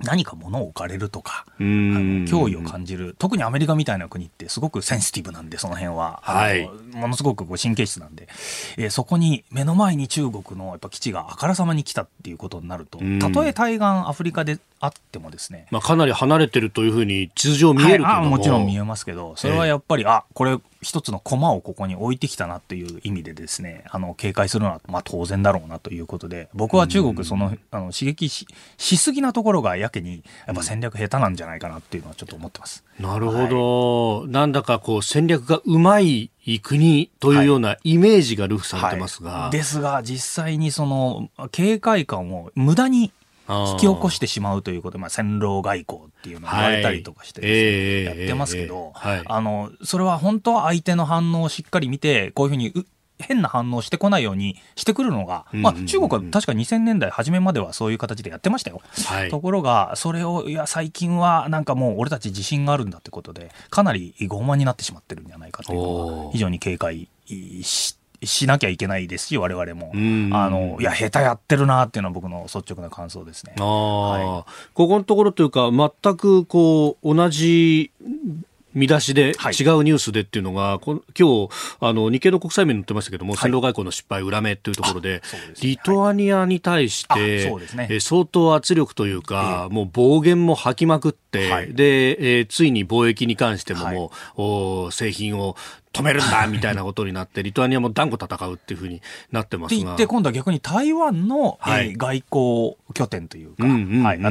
Speaker 4: 何か物を置かれるとか、脅威を感じる、特にアメリカみたいな国ってすごくセンシティブなんで、その辺は、はい、ものすごくこう神経質なんで、えー、そこに目の前に中国のやっぱ基地があからさまに来たっていうことになると、たとえ対岸アフリカであってもですね、
Speaker 1: まあ、かなり離れてるというふうに地図上見えるけども、
Speaker 4: はい、もちろん見えますけど、それはやっぱり、えー、あこれ一つの駒をここに置いてきたなという意味でですねあの警戒するのはまあ当然だろうなということで僕は中国そのあの刺激ししすぎなところがやけにやっぱ戦略下手なんじゃないかなっていうのはちょっと思ってます。
Speaker 1: なるほど、はい、なんだかこう戦略がうまい国というようなイメージがルフされてますが、はい
Speaker 4: はい、ですが実際にその警戒感を無駄に引き起こしてしまうということで、まあ、戦狼外交っていうのを言われたりとかして、ねはい、やってますけど、えーえー、あのそれは本当は相手の反応をしっかり見てこういうふうに変な反応してこないようにしてくるのが、まあ、中国は確か2000年代初めまではそういう形でやってましたよ。はい、ところが、それを、いや、最近はなんかもう俺たち自信があるんだってことで、かなり傲慢になってしまってるんじゃないかというのは、非常に警戒して、しなきゃいけないですし、我々も。あの、いや、下手やってるなっていうのは僕の率直な感想ですね。あ
Speaker 1: はい、ここのところというか、全くこう、同じ、見出しで違うニュースでっていうのが、はい、今日あの日経の国際面に載ってましたけども、はい、戦狼外交の失敗裏目というところで、でね、リトアニアに対して、はい。ね、え相当圧力というか、えー、もう暴言も吐きまくって、で、えー、ついに貿易に関してももう、お製品を止めるんだみたいなことになって、リトアニアも断固戦うっていうふうになってますが。って言
Speaker 4: って、今度は逆に台湾の、はい、えー、外交拠点というか、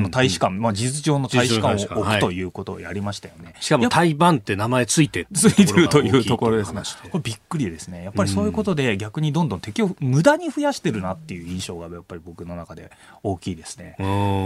Speaker 4: 大使館、まあ、事実上の大使館を置くということをやりましたよね。
Speaker 1: しかも台湾って名前ついて
Speaker 4: ついてるというところですね。これびっくりですね。やっぱりそういうことで逆にどんどん敵を無駄に増やしてるなっていう印象がやっぱり僕の中で大きいですね。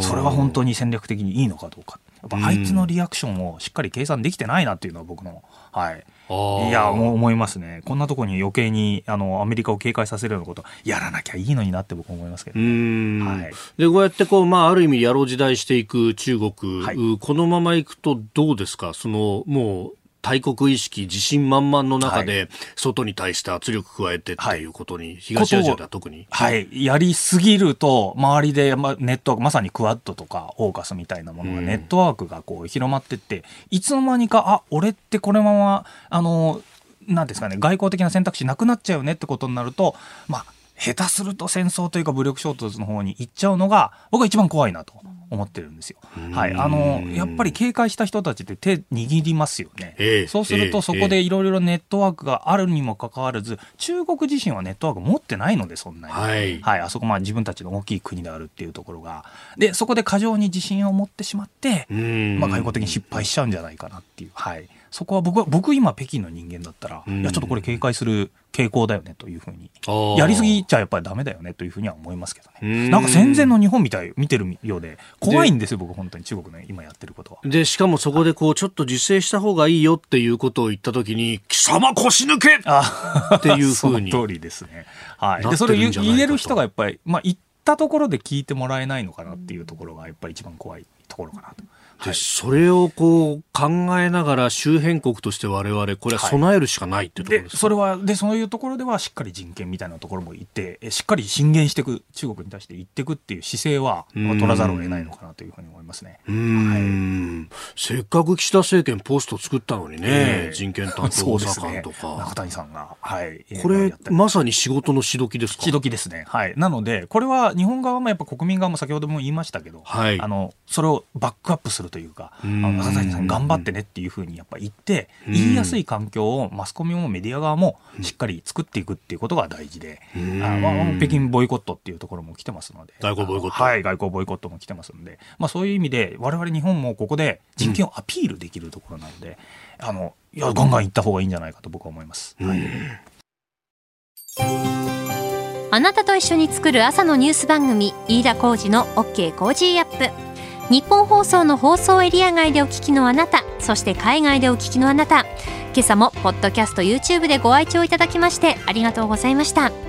Speaker 4: それは本当に戦略的にいいのかどうか。やっぱあいつのリアクションをしっかり計算できてないなっていうのは僕の、はい。いや、もう思いますね。こんなところに余計に、あの、アメリカを警戒させるようなこと、やらなきゃいいのになって僕は思いますけど、ね、
Speaker 1: はい。で、こうやってこう、まあ、ある意味、野郎時代していく中国、はい、このままいくとどうですか？その、もう、大国意識、自信満々の中で、外に対して圧力加えてっていうことに、東アジアでは特に？
Speaker 4: はい。やりすぎると、周りで、ま、ネットワーク、まさにクワッドとか、オーカスみたいなものが、ネットワークがこう広まってって、いつの間にか、あ、俺ってこのまま、あの、なんですかね、外交的な選択肢なくなっちゃうよねってことになると、まあ、下手すると戦争というか武力衝突の方に行っちゃうのが僕は一番怖いなと思ってるんですよ。はい、あのやっぱり警戒した人たちって手握りますよね。えー、そうするとそこでいろいろネットワークがあるにもかかわらず、中国自身はネットワーク持ってないのでそんなに、はい、はい、あそこまあ自分たちの大きい国であるっていうところが。でそこで過剰に自信を持ってしまって、まあ、外交的に失敗しちゃうんじゃないかなっていう。はいそこは僕は、僕今北京の人間だったら、いや、ちょっとこれ警戒する傾向だよねというふうに、やりすぎちゃやっぱりダメだよねというふうには思いますけどね。なんか戦前の日本みたい、見てるようで、怖いんですよ、僕本当に中国の今やってることは。
Speaker 1: で、しかもそこでこう、ちょっと自制した方がいいよっていうことを言ったときに、貴様腰抜けっていうふうに。
Speaker 4: その通りですね。はい。で、それを言える人がやっぱり、まあ言ったところで聞いてもらえないのかなっていうところがやっぱり一番怖いところかなと。
Speaker 1: で、それをこう考えながら周辺国として我々これは備えるしかないってところです、はい、
Speaker 4: それはでそういうところではしっかり人権みたいなところも言ってしっかり進言していく中国に対して言っていくっていう姿勢は、まあ、取らざるを得ないのかなというふうに思いますね。
Speaker 1: はい、せっかく岸田政権ポスト作ったのにね、えー、人権担当補佐官とか、
Speaker 4: ね、中谷さんが、はい、
Speaker 1: これまさに仕事のしどきですか？
Speaker 4: しどきですね。はい、なのでこれは日本側もやっぱ国民側も先ほども言いましたけど、はい、あのそれをバックアップするというか。うん。中谷さん頑張ってねっていうふうにやっぱ言って、言いやすい環境をマスコミもメディア側もしっかり作っていくっていうことが大事で、あまあ、北京ボイコットっていうところも来てますので。
Speaker 1: 外交ボイコッ
Speaker 4: ト。はい、外交ボイコットも来てますので、まあそういう意味で、我々日本もここで人権をアピールできるところなので、うん、あの、いや、ガンガン行った方がいいんじゃないかと僕は思います。はい。
Speaker 2: あなたと一緒に作る朝のニュース番組飯田浩二の OK コージーアップ日本放送の放送エリア外でお聞きのあなたそして海外でお聞きのあなた今朝もポッドキャスト YouTube でご愛聴いただきましてありがとうございました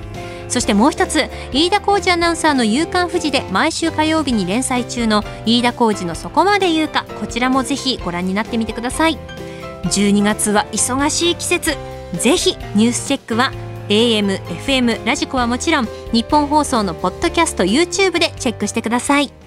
Speaker 2: そしてもう一つ飯田浩二アナウンサーの「夕刊富士」で毎週火曜日に連載中の飯田浩二の「そこまで言うか」こちらもぜひご覧になってみてください。12月は忙しい季節。ぜひニュースチェックは AM、FM、ラジコはもちろん日本放送のポッドキャスト YouTube でチェックしてください。